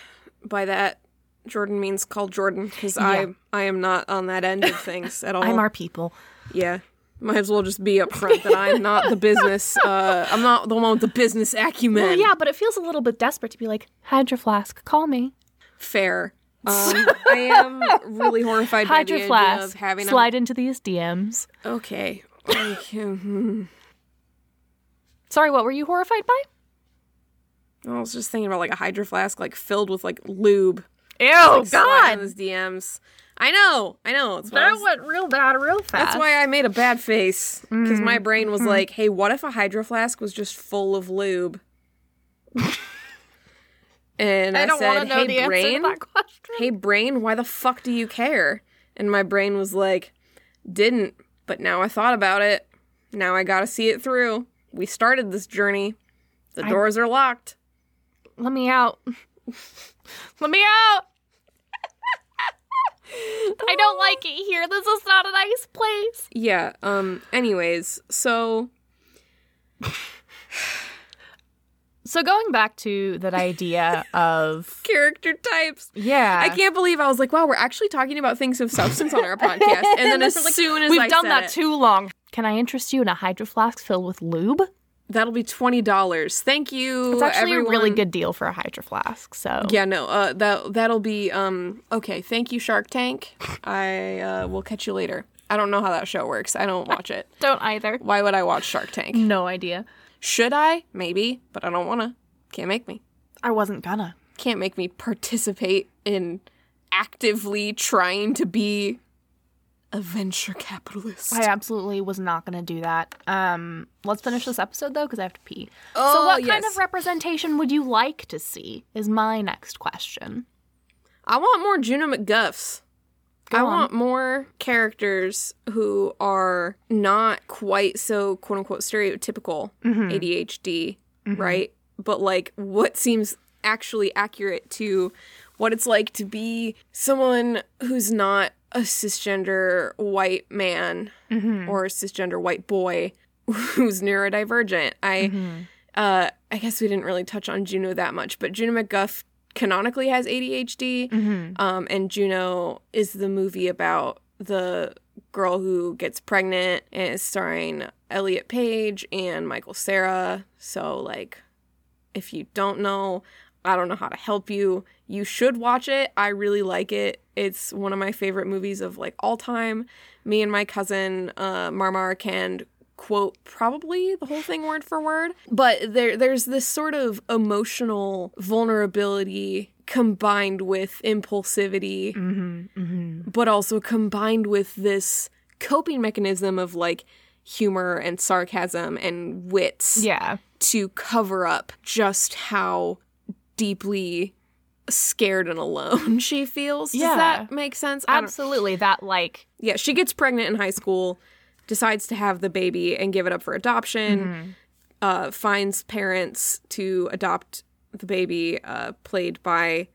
By that, Jordan means call Jordan because I I am not on that end of things at all. I'm our people. yeah. Might as well just be upfront that I'm not the business. Uh, I'm not the one with the business acumen. Well, yeah, but it feels a little bit desperate to be like, Hydro Flask, call me. Fair. Um, I am really horrified by the Hydro idea of Flask, having slide into these DMs. a. Okay. I can- Sorry, what were you horrified by? I was just thinking about like a hydro flask like filled with like lube. Ew, Like, slide in those DMs. I know, I know. That was- went real bad real fast. that's why I made a bad face because Mm. my brain was like, "Hey, what if a hydro flask was just full of lube?" and I, I said, "Hey, brain, hey, brain, why the fuck do you care?" And my brain was like, "Didn't, but now I thought about it. Now I got to see it through. We started this journey. The doors are locked." Let me out. Let me out. I don't like it here. This is not a nice place. Yeah. Um. Anyways, so So going back to that idea of character types. yeah, I can't believe I was like, wow, we're actually talking about things of substance on our podcast. And then as soon as We've I done that it, too long. Can I interest you in a hydro flask filled with lube? That'll be twenty dollars. Thank you. It's actually everyone. a really good deal for a hydro flask. So Yeah, no, uh, that that'll be um okay. Thank you, Shark Tank. I uh, will catch you later. I don't know how that show works. I don't watch it. don't either. Why would I watch Shark Tank? No idea. Should I? Maybe, but I don't wanna. Can't make me. I wasn't gonna. Can't make me participate in actively trying to be a venture capitalist. I absolutely was not going to do that. Um, let's finish this episode though, because I have to pee. Oh, so, what kind of representation would you like to see? Is my next question. I want more Juno MacGuffs. I on. want more characters who are not quite so quote unquote stereotypical ADHD, right? but like what seems actually accurate to what it's like to be someone who's not a cisgender white man or a cisgender white boy who's neurodivergent. I uh I guess we didn't really touch on Juno that much, but Juno MacGuff canonically has ADHD. Um and Juno is the movie about the girl who gets pregnant and is starring Elliot Page and Michael Cera. So like if you don't know, I don't know how to help you. You should watch it. I really like it. It's one of my favorite movies of like all time. Me and my cousin uh, Marmara can quote probably the whole thing word for word, but there there's this sort of emotional vulnerability combined with impulsivity, but also combined with this coping mechanism of like humor and sarcasm and wits Yeah. to cover up just how deeply scared and alone she feels. Yeah. Does that make sense? Absolutely. That like Yeah, she gets pregnant in high school, decides to have the baby and give it up for adoption, uh, finds parents to adopt the baby, uh, played by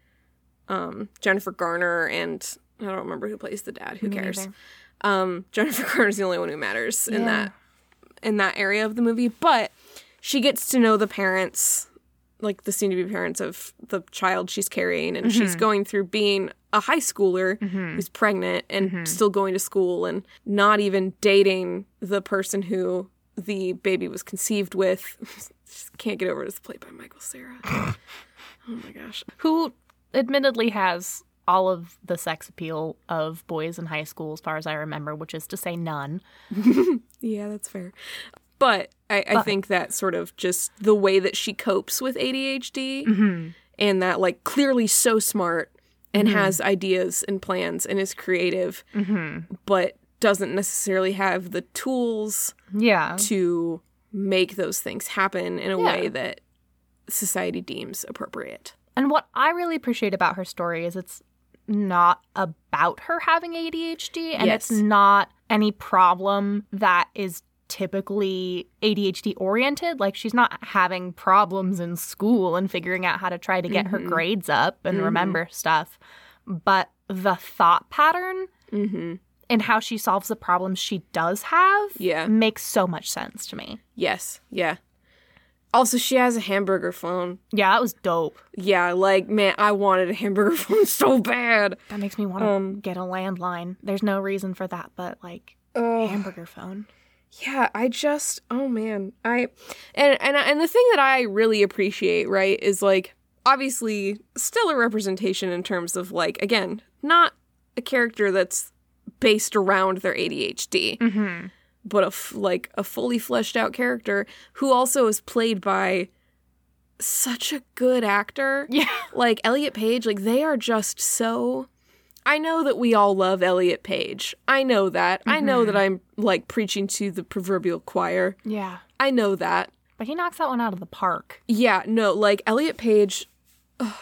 um, Jennifer Garner and I don't remember who plays the dad. Who cares? neither. Um, Jennifer Garner's the only one who matters in that in that area of the movie, but she gets to know the parents, like the soon to be parents of the child she's carrying, and she's mm-hmm. going through being a high schooler mm-hmm. who's pregnant and mm-hmm. still going to school and not even dating the person who the baby was conceived with. Just can't get over it. It's played by Michael Cera. oh my gosh. who admittedly has all of the sex appeal of boys in high school, as far as I remember, which is to say none. Yeah, that's fair. But I, I think that sort of just the way that she copes with ADHD mm-hmm. and that, like, clearly so smart and mm-hmm. has ideas and plans and is creative, mm-hmm. but doesn't necessarily have the tools Yeah. to make those things happen in a Yeah. way that society deems appropriate. And what I really appreciate about her story is it's not about her having ADHD and Yes. it's not any problem that is typically ADHD oriented. Like she's not having problems in school and figuring out how to try to get her grades up and remember stuff. But the thought pattern Mm-hmm. and how she solves the problems she does have Yeah. makes so much sense to me. Yes. Yeah. Also, she has a hamburger phone. Yeah, that was dope. Yeah, like, man, I wanted a hamburger phone so bad. That makes me want to Um, get a landline. There's no reason for that, but like Oh. hamburger phone. Yeah, I just oh man. I and and and the thing that I really appreciate, right, is like obviously still a representation in terms of like again, not a character that's based around their ADHD, Mm-hmm. but a f- like a fully fleshed out character who also is played by such a good actor. Yeah. Like Elliot Page, like they are just so I know that we all love Elliot Page. I know that. I know that I'm like preaching to the proverbial choir. Yeah. I know that. But he knocks that one out of the park. Yeah, no, like Elliot Page ugh,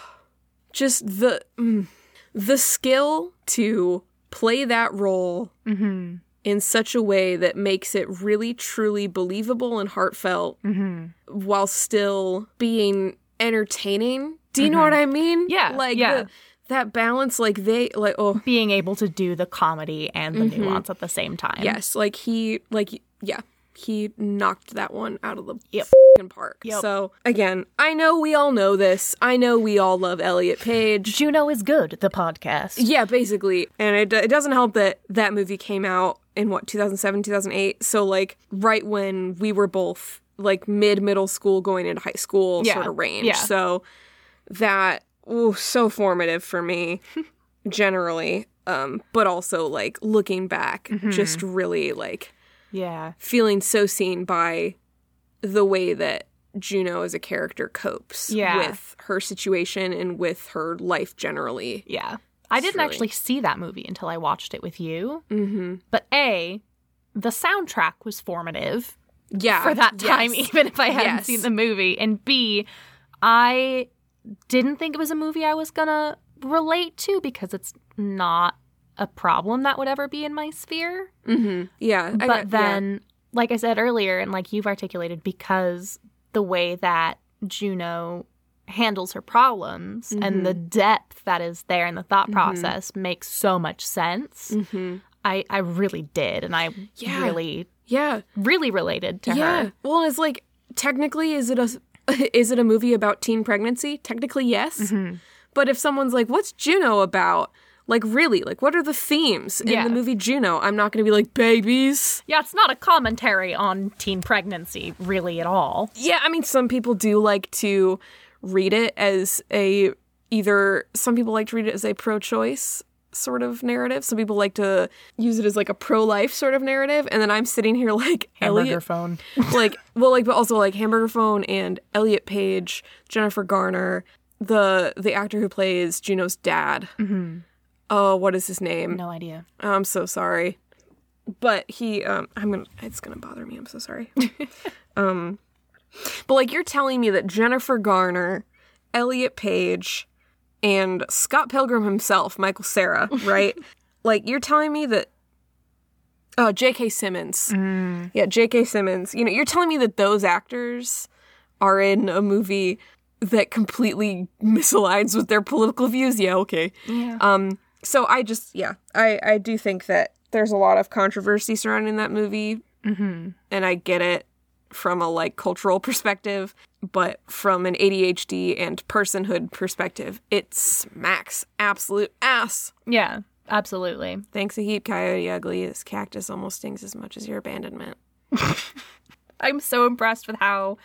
just the mm, the skill to play that role Mm-hmm. in such a way that makes it really truly believable and heartfelt Mm-hmm. while still being entertaining. Do you know what I mean? Yeah, Like yeah. The, that balance like they like oh Being able to do the comedy and the mm-hmm. nuance at the same time. Yes, like he, like yeah, he knocked that one out of the Yep. fing park. Yep. So again, I know we all know this. I know we all love Elliot Page. Juno is good, the podcast. Yeah, basically, and it, it doesn't help that that movie came out in what 2007, 2008. So like right when we were both like mid middle school going into high school Yeah, sort of range. yeah. So that ooh, so formative for me generally. Um, but also like looking back, Mm-hmm. just really like Yeah. feeling so seen by the way that Juno as a character copes Yeah. with her situation and with her life generally. Yeah. I didn't really- actually see that movie until I watched it with you. Mm-hmm. But A, the soundtrack was formative Yeah. for that time, yes. even if I hadn't Yes. seen the movie. And B, I didn't think it was a movie I was gonna relate to because it's not a problem that would ever be in my sphere. Mm-hmm. Yeah. But got- yeah. then, like I said earlier, and like you've articulated, because the way that Juno handles her problems and the mm-hmm. depth that is there in the thought mm-hmm. process makes so much sense. Mm-hmm. I, I really did. And I Yeah. really, Yeah. really related to yeah. her. Well, it's like technically, is it a is it a movie about teen pregnancy? Technically, yes. Mm-hmm. But if someone's like, "What's Juno about?" Like, really, like, what are the themes in Yeah. the movie Juno? I'm not going to be like babies. Yeah, it's not a commentary on teen pregnancy really at all. Yeah, I mean, some people do like to read it as a either. Some people like to read it as a pro-choice sort of narrative. Some people like to use it as like a pro-life sort of narrative. And then I'm sitting here like Elliot phone. like well like but also like hamburger phone and elliot page jennifer garner the the actor who plays juno's dad mm-hmm. oh what is his name No idea. i'm so sorry but he um i'm gonna it's gonna bother me i'm so sorry um but like you're telling me that jennifer garner elliot page and scott pilgrim himself michael cera right like you're telling me that Oh, J.K. Simmons. Yeah, J.K. Simmons. You know, you're telling me that those actors are in a movie that completely misaligns with their political views? Yeah, okay. Yeah. Um, so I just, yeah, I, I do think that there's a lot of controversy surrounding that movie, mm-hmm. and I get it from a like cultural perspective, but from an ADHD and personhood perspective, it smacks absolute ass. Yeah, absolutely. Thanks a heap, Coyote Ugly. This cactus almost stings as much as your abandonment. I'm so impressed with how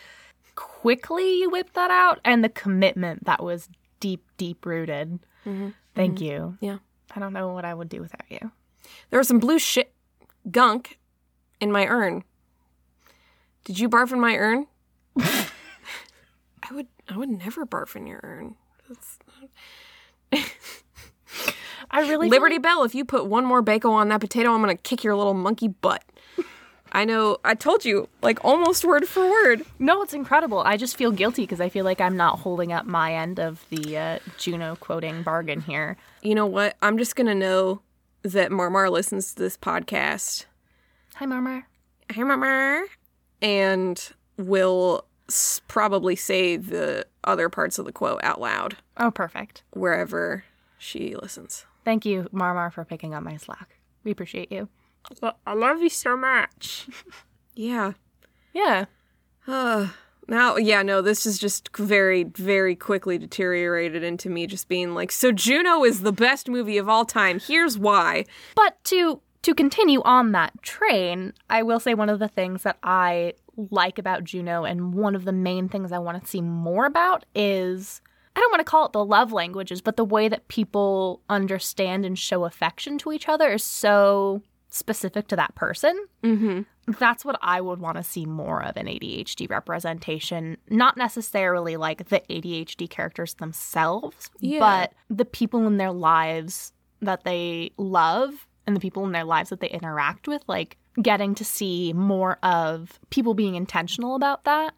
quickly you whipped that out and the commitment that was deep, deep rooted. Mm-hmm. Thank mm-hmm. you. Yeah. I don't know what I would do without you. There was some blue shit gunk in my urn. Did you barf in my urn? I would I would never barf in your urn. That's I really Liberty Bell, if you put one more bacon on that potato, I'm gonna kick your little monkey butt. I know I told you, like almost word for word. No, it's incredible. I just feel guilty because I feel like I'm not holding up my end of the uh, Juno quoting bargain here. You know what? I'm just gonna know that Marmar listens to this podcast. Hi, Marmar. Hey, Marmar. And will s- probably say the other parts of the quote out loud Oh, perfect. wherever she listens. Thank you, Marmar, for picking up my slack. We appreciate you. I love you so much. yeah. Yeah. Uh, now, yeah, no, this is just very, very quickly deteriorated into me just being like, so Juno is the best movie of all time. Here's why. But to to continue on that train, I will say one of the things that I like about Juno and one of the main things I want to see more about is I don't want to call it the love languages, but the way that people understand and show affection to each other is so specific to that person. Mm-hmm. That's what I would want to see more of in ADHD representation. Not necessarily like the ADHD characters themselves, Yeah. but the people in their lives that they love and the people in their lives that they interact with, like getting to see more of people being intentional about that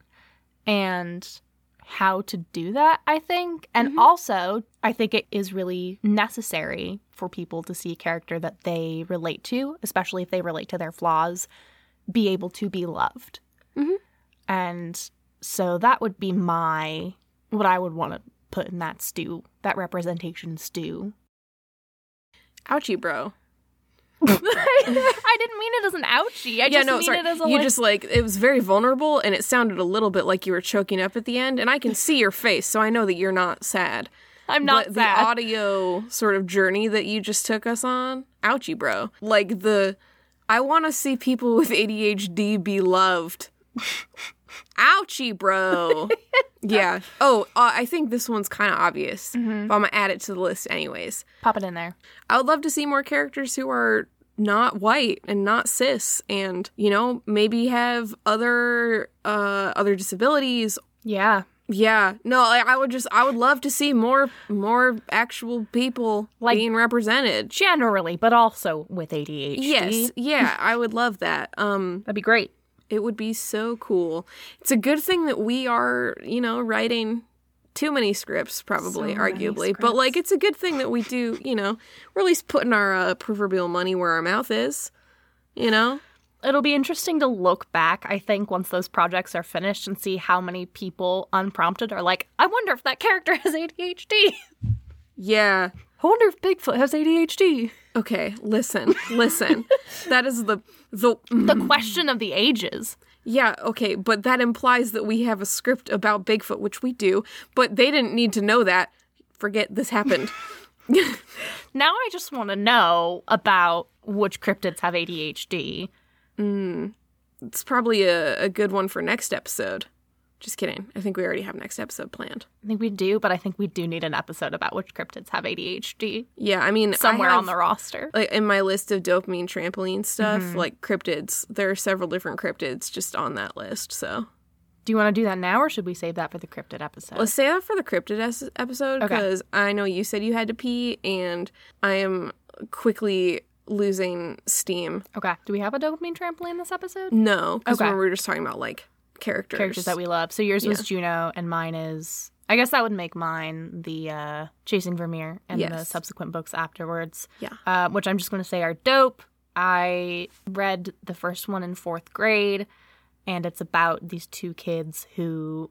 and how to do that, I think. And also, I think it is really necessary for people to see a character that they relate to, especially if they relate to their flaws, be able to be loved. Mhm. And so that would be my, what I would want to put in that stew, that representation stew. Ouchie, bro. I didn't mean it as an ouchie. I yeah, just no, mean sorry. it as a you like, just like it was very vulnerable, and it sounded a little bit like you were choking up at the end. And I can see your face, so I know that you're not sad. I'm not but sad. the audio sort of journey that you just took us on, ouchie, bro. Like the, I want to see people with ADHD be loved. ouchie, bro. yeah. Oh, uh, I think this one's kind of obvious, Mm-hmm. but I'm gonna add it to the list anyways. Pop it in there. I would love to see more characters who are not white and not cis and you know maybe have other uh other disabilities Yeah. yeah no I, I would just i would love to see more more actual people Like- being represented Generally, but also with ADHD. yes yeah i would love that um That'd be great. It would be so cool it's a good thing that we are you know writing too many scripts probably So arguably but like it's a good thing that we do you know we're at least putting our uh, proverbial money where our mouth is you know It'll be interesting to look back, I think, once those projects are finished and see how many people unprompted are like, I wonder if that character has ADHD. Yeah. I wonder if Bigfoot has ADHD. Okay, listen, listen. that is the the The mm-hmm. question of the ages. yeah. Okay, but that implies that we have a script about Bigfoot, which we do. But they didn't need to know that. Forget this happened. Now I just want to know about which cryptids have ADHD. Mm. it's probably a, a good one for next episode. Just kidding. I think we already have next episode planned. I think we do, but I think we do need an episode about which cryptids have ADHD Yeah, I mean, I somewhere have- on the roster. like in my list of dopamine trampoline stuff, Mm-hmm. like cryptids, there are several different cryptids just on that list. So Do you want to do that now, or should we save that for the cryptid episode? let's say that for the cryptid episode Okay. because I know you said you had to pee, and I am quickly losing steam. okay. Do we have a dopamine trampoline this episode? No, because Okay. we were just talking about like characters. Characters that we love. So yours was Juno, and mine is. I guess that would make mine the uh, Chasing Vermeer and the subsequent books afterwards. Yeah. Uh, which I'm just going to say are dope. I read the first one in fourth grade, and it's about these two kids who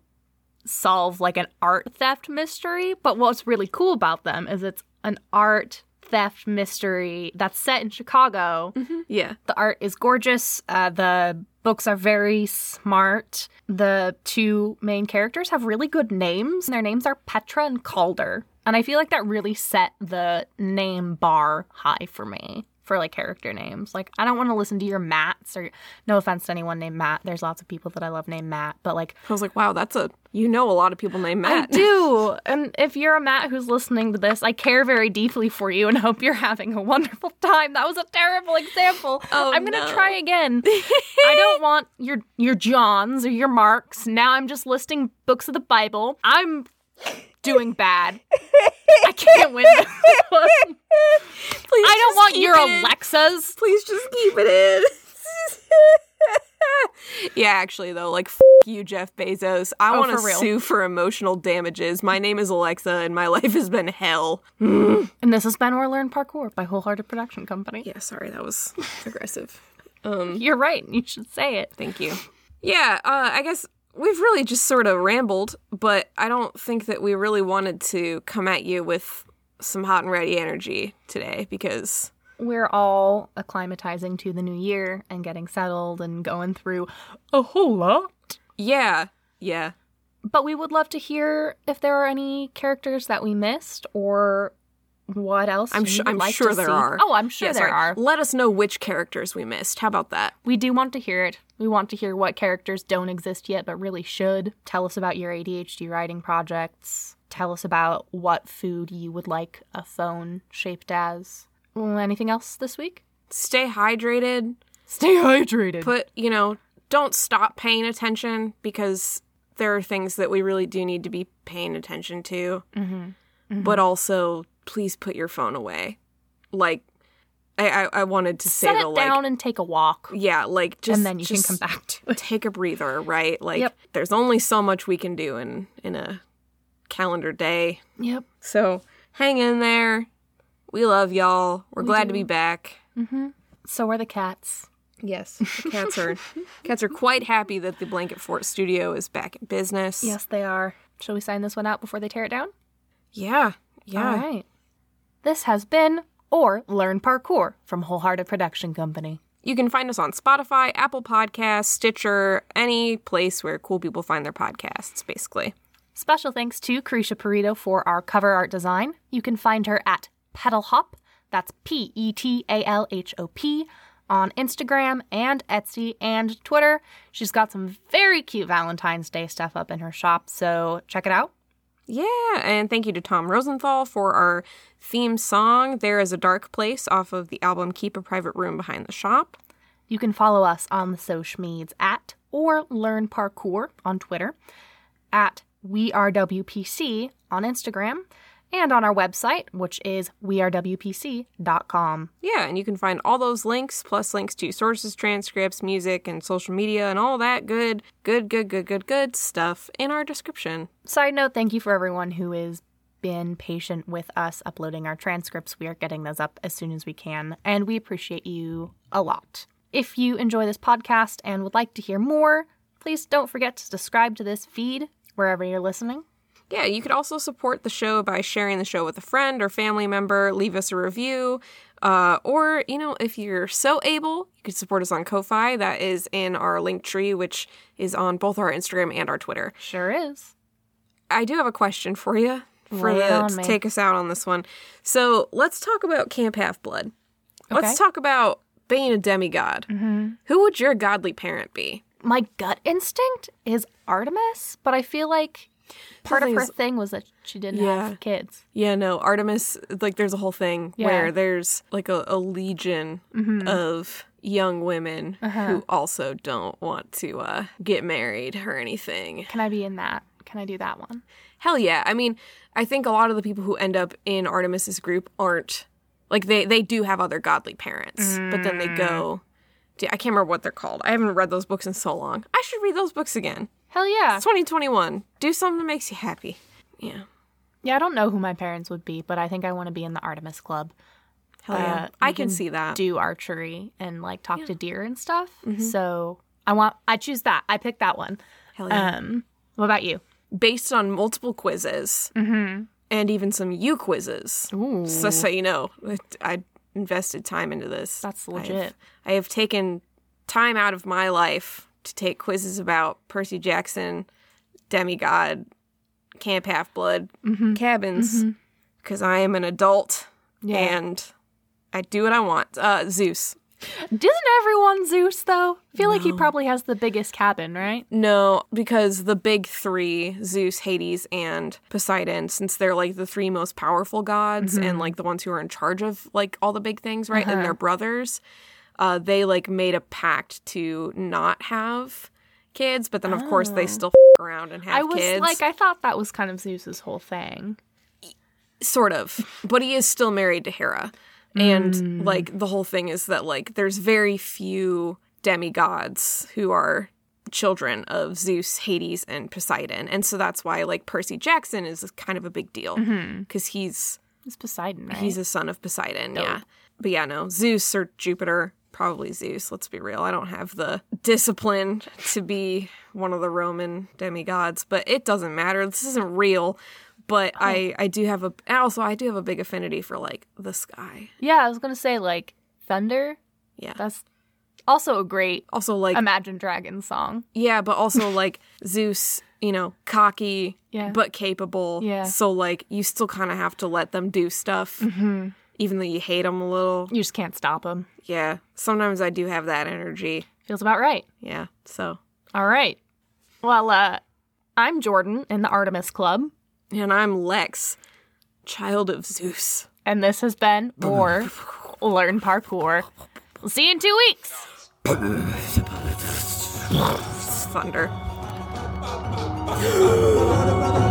solve like an art theft mystery. But what's really cool about them is it's an art theft mystery that's set in Chicago. Yeah, The art is gorgeous. Uh, the books are very smart. The two main characters have really good names. Their names are Petra and Calder. And I feel like that really set the name bar high for me for like character names. Like, I don't want to listen to your Matts or no offense to anyone named Matt. There's lots of people that I love named Matt, but like, I was like, wow, that's a you know a lot of people named Matt. I do. And if you're a Matt who's listening to this, I care very deeply for you and hope you're having a wonderful time. That was a terrible example. Oh, I'm gonna no. try again. I don't want your your Johns or your Marks. Now I'm just listing books of the Bible. I'm doing bad. I can't win. Please I don't want your. Alexas. Please just keep it in. yeah, actually though, like f- you, Jeff Bezos. I Oh, want to sue for emotional damages. My name is Alexa, and my life has been hell. And this has been Or Learn Parkour by Wholehearted Production Company. Yeah, sorry, that was aggressive. You're right. You should say it. Thank you. Yeah, uh, I guess we've really just sort of rambled, but I don't think that we really wanted to come at you with some hot and ready energy today because we're all acclimatizing to the new year and getting settled and going through a whole lot. yeah, yeah. But we would love to hear if there are any characters that we missed or what else. I'm you sure I'm like sure there see. are. Oh, I'm sure there are. Let us know which characters we missed. How about that? We do want to hear it. We want to hear what characters don't exist yet but really should. Tell us about your ADHD writing projects. Tell us about what food you would like a phone shaped as. Mm, Anything else this week? Stay hydrated. Stay hydrated. Put, you know, don't stop paying attention because there are things that we really do need to be paying attention to. Mm-hmm. But also, please put your phone away. Like, I, I, I wanted to say Set the it like, down and take a walk. yeah, like just and then you just can come back to it. take a breather, right? Like, Yep. there's only so much we can do in in a calendar day. Yep. So hang in there. We love y'all. We're glad to be back. Mm-hmm. So are the cats. Yes, the cats are cats are quite happy that the Blanket Fort Studio is back in business. Yes, they are. Shall we sign this one out before they tear it down? Yeah. Yeah. All right. This has been Or Learn Parkour from Wholehearted Production Company. You can find us on Spotify, Apple Podcasts, Stitcher, any place where cool people find their podcasts, basically. Special thanks to Carisha Perito for our cover art design. You can find her at Petal Hop, that's P E T A L H O P, on Instagram and Etsy and Twitter. She's got some very cute Valentine's Day stuff up in her shop, so check it out. Yeah, and thank you to Tom Rosenthal for our theme song, There is a Dark Place, off of the album Keep a Private Room Behind the Shop. You can follow us on the social medias at or learn parkour on Twitter, at we are WPC on Instagram, and on our website, which is wearewpc.com. Yeah, and you can find all those links, plus links to sources, transcripts, music, and social media, and all that good, good, good, good, good, good stuff in our description. Side note, thank you for everyone who has been patient with us uploading our transcripts. We are getting those up as soon as we can, and we appreciate you a lot. If you enjoy this podcast and would like to hear more, please don't forget to subscribe to this feed wherever you're listening. Yeah, you could also support the show by sharing the show with a friend or family member, leave us a review, uh, or, you know, if you're so able, you could support us on Ko-Fi. That is in our link tree, which is on both our Instagram and our Twitter. Sure is. I do have a question for you for the, to me. take us out on this one. So let's talk about Camp Half Blood. Okay. Let's talk about being a demigod. Mm-hmm. Who would your godly parent be? My gut instinct is Artemis, but I feel like part of her is- thing was that she didn't Yeah. have kids. Yeah, no, Artemis, like there's a whole thing Yeah. where there's like a, a legion Mm-hmm. of young women Uh-huh. who also don't want to uh, get married or anything. Can I be in that? Can I do that one? Hell yeah. I mean, I think a lot of the people who end up in Artemis's group aren't like they they do have other godly parents, but then they go to, I can't remember what they're called. I haven't read those books in so long. I should read those books again. Hell yeah. It's 2021. Do something that makes you happy. Yeah. Yeah, I don't know who my parents would be, but I think I want to be in the Artemis Club. Hell yeah. Uh, I can can see that. Do archery and like talk to deer and stuff. Mm-hmm. So I want I choose that. I pick that one. Hell yeah. Um what about you? based on multiple quizzes and even some you quizzes. Ooh. So, so you know, I invested time into this. That's I have- legit. I have taken time out of my life to take quizzes about Percy Jackson, demigod, Camp Half Blood, mm-hmm. cabins, mm-hmm. because I am an adult Yeah. and I do what I want. Uh, Zeus. Doesn't everyone Zeus though? I feel like he probably has the biggest cabin, right? No, because the big three, Zeus, Hades, and Poseidon, since they're like the three most powerful gods mm-hmm. and like the ones who are in charge of like all the big things, right? And uh-huh. they're brothers, uh, they like made a pact to not have kids, but then of course they still f- around and have I was kids. like I thought that was kind of Zeus's whole thing. sort of. But he is still married to hera. And like the whole thing is that like there's very few demigods who are children of zeus hades and poseidon. And so that's why like percy jackson is kind of a big deal because he's It's Poseidon, right? he's a son of poseidon yeah. But yeah no zeus or jupiter probably zeus let's be real i don't have the discipline to be one of the roman demigods but it doesn't matter this isn't real but I, I do have a also I do have a big affinity for like the sky. yeah, I was gonna say like Thunder. Yeah. That's also a great Also like Imagine Dragons song. yeah, but also like Zeus, you know, cocky Yeah. but capable. Yeah. So like you still kind of have to let them do stuff, Mm-hmm. Even though you hate them a little. You just can't stop them. Yeah. Sometimes I do have that energy. Feels about right. Yeah. So All right. Well, uh, I'm Jordan in the Artemis Club, and I'm Lex, child of Zeus. and this has been more Learn Parkour. We'll see you in two weeks. Thunder.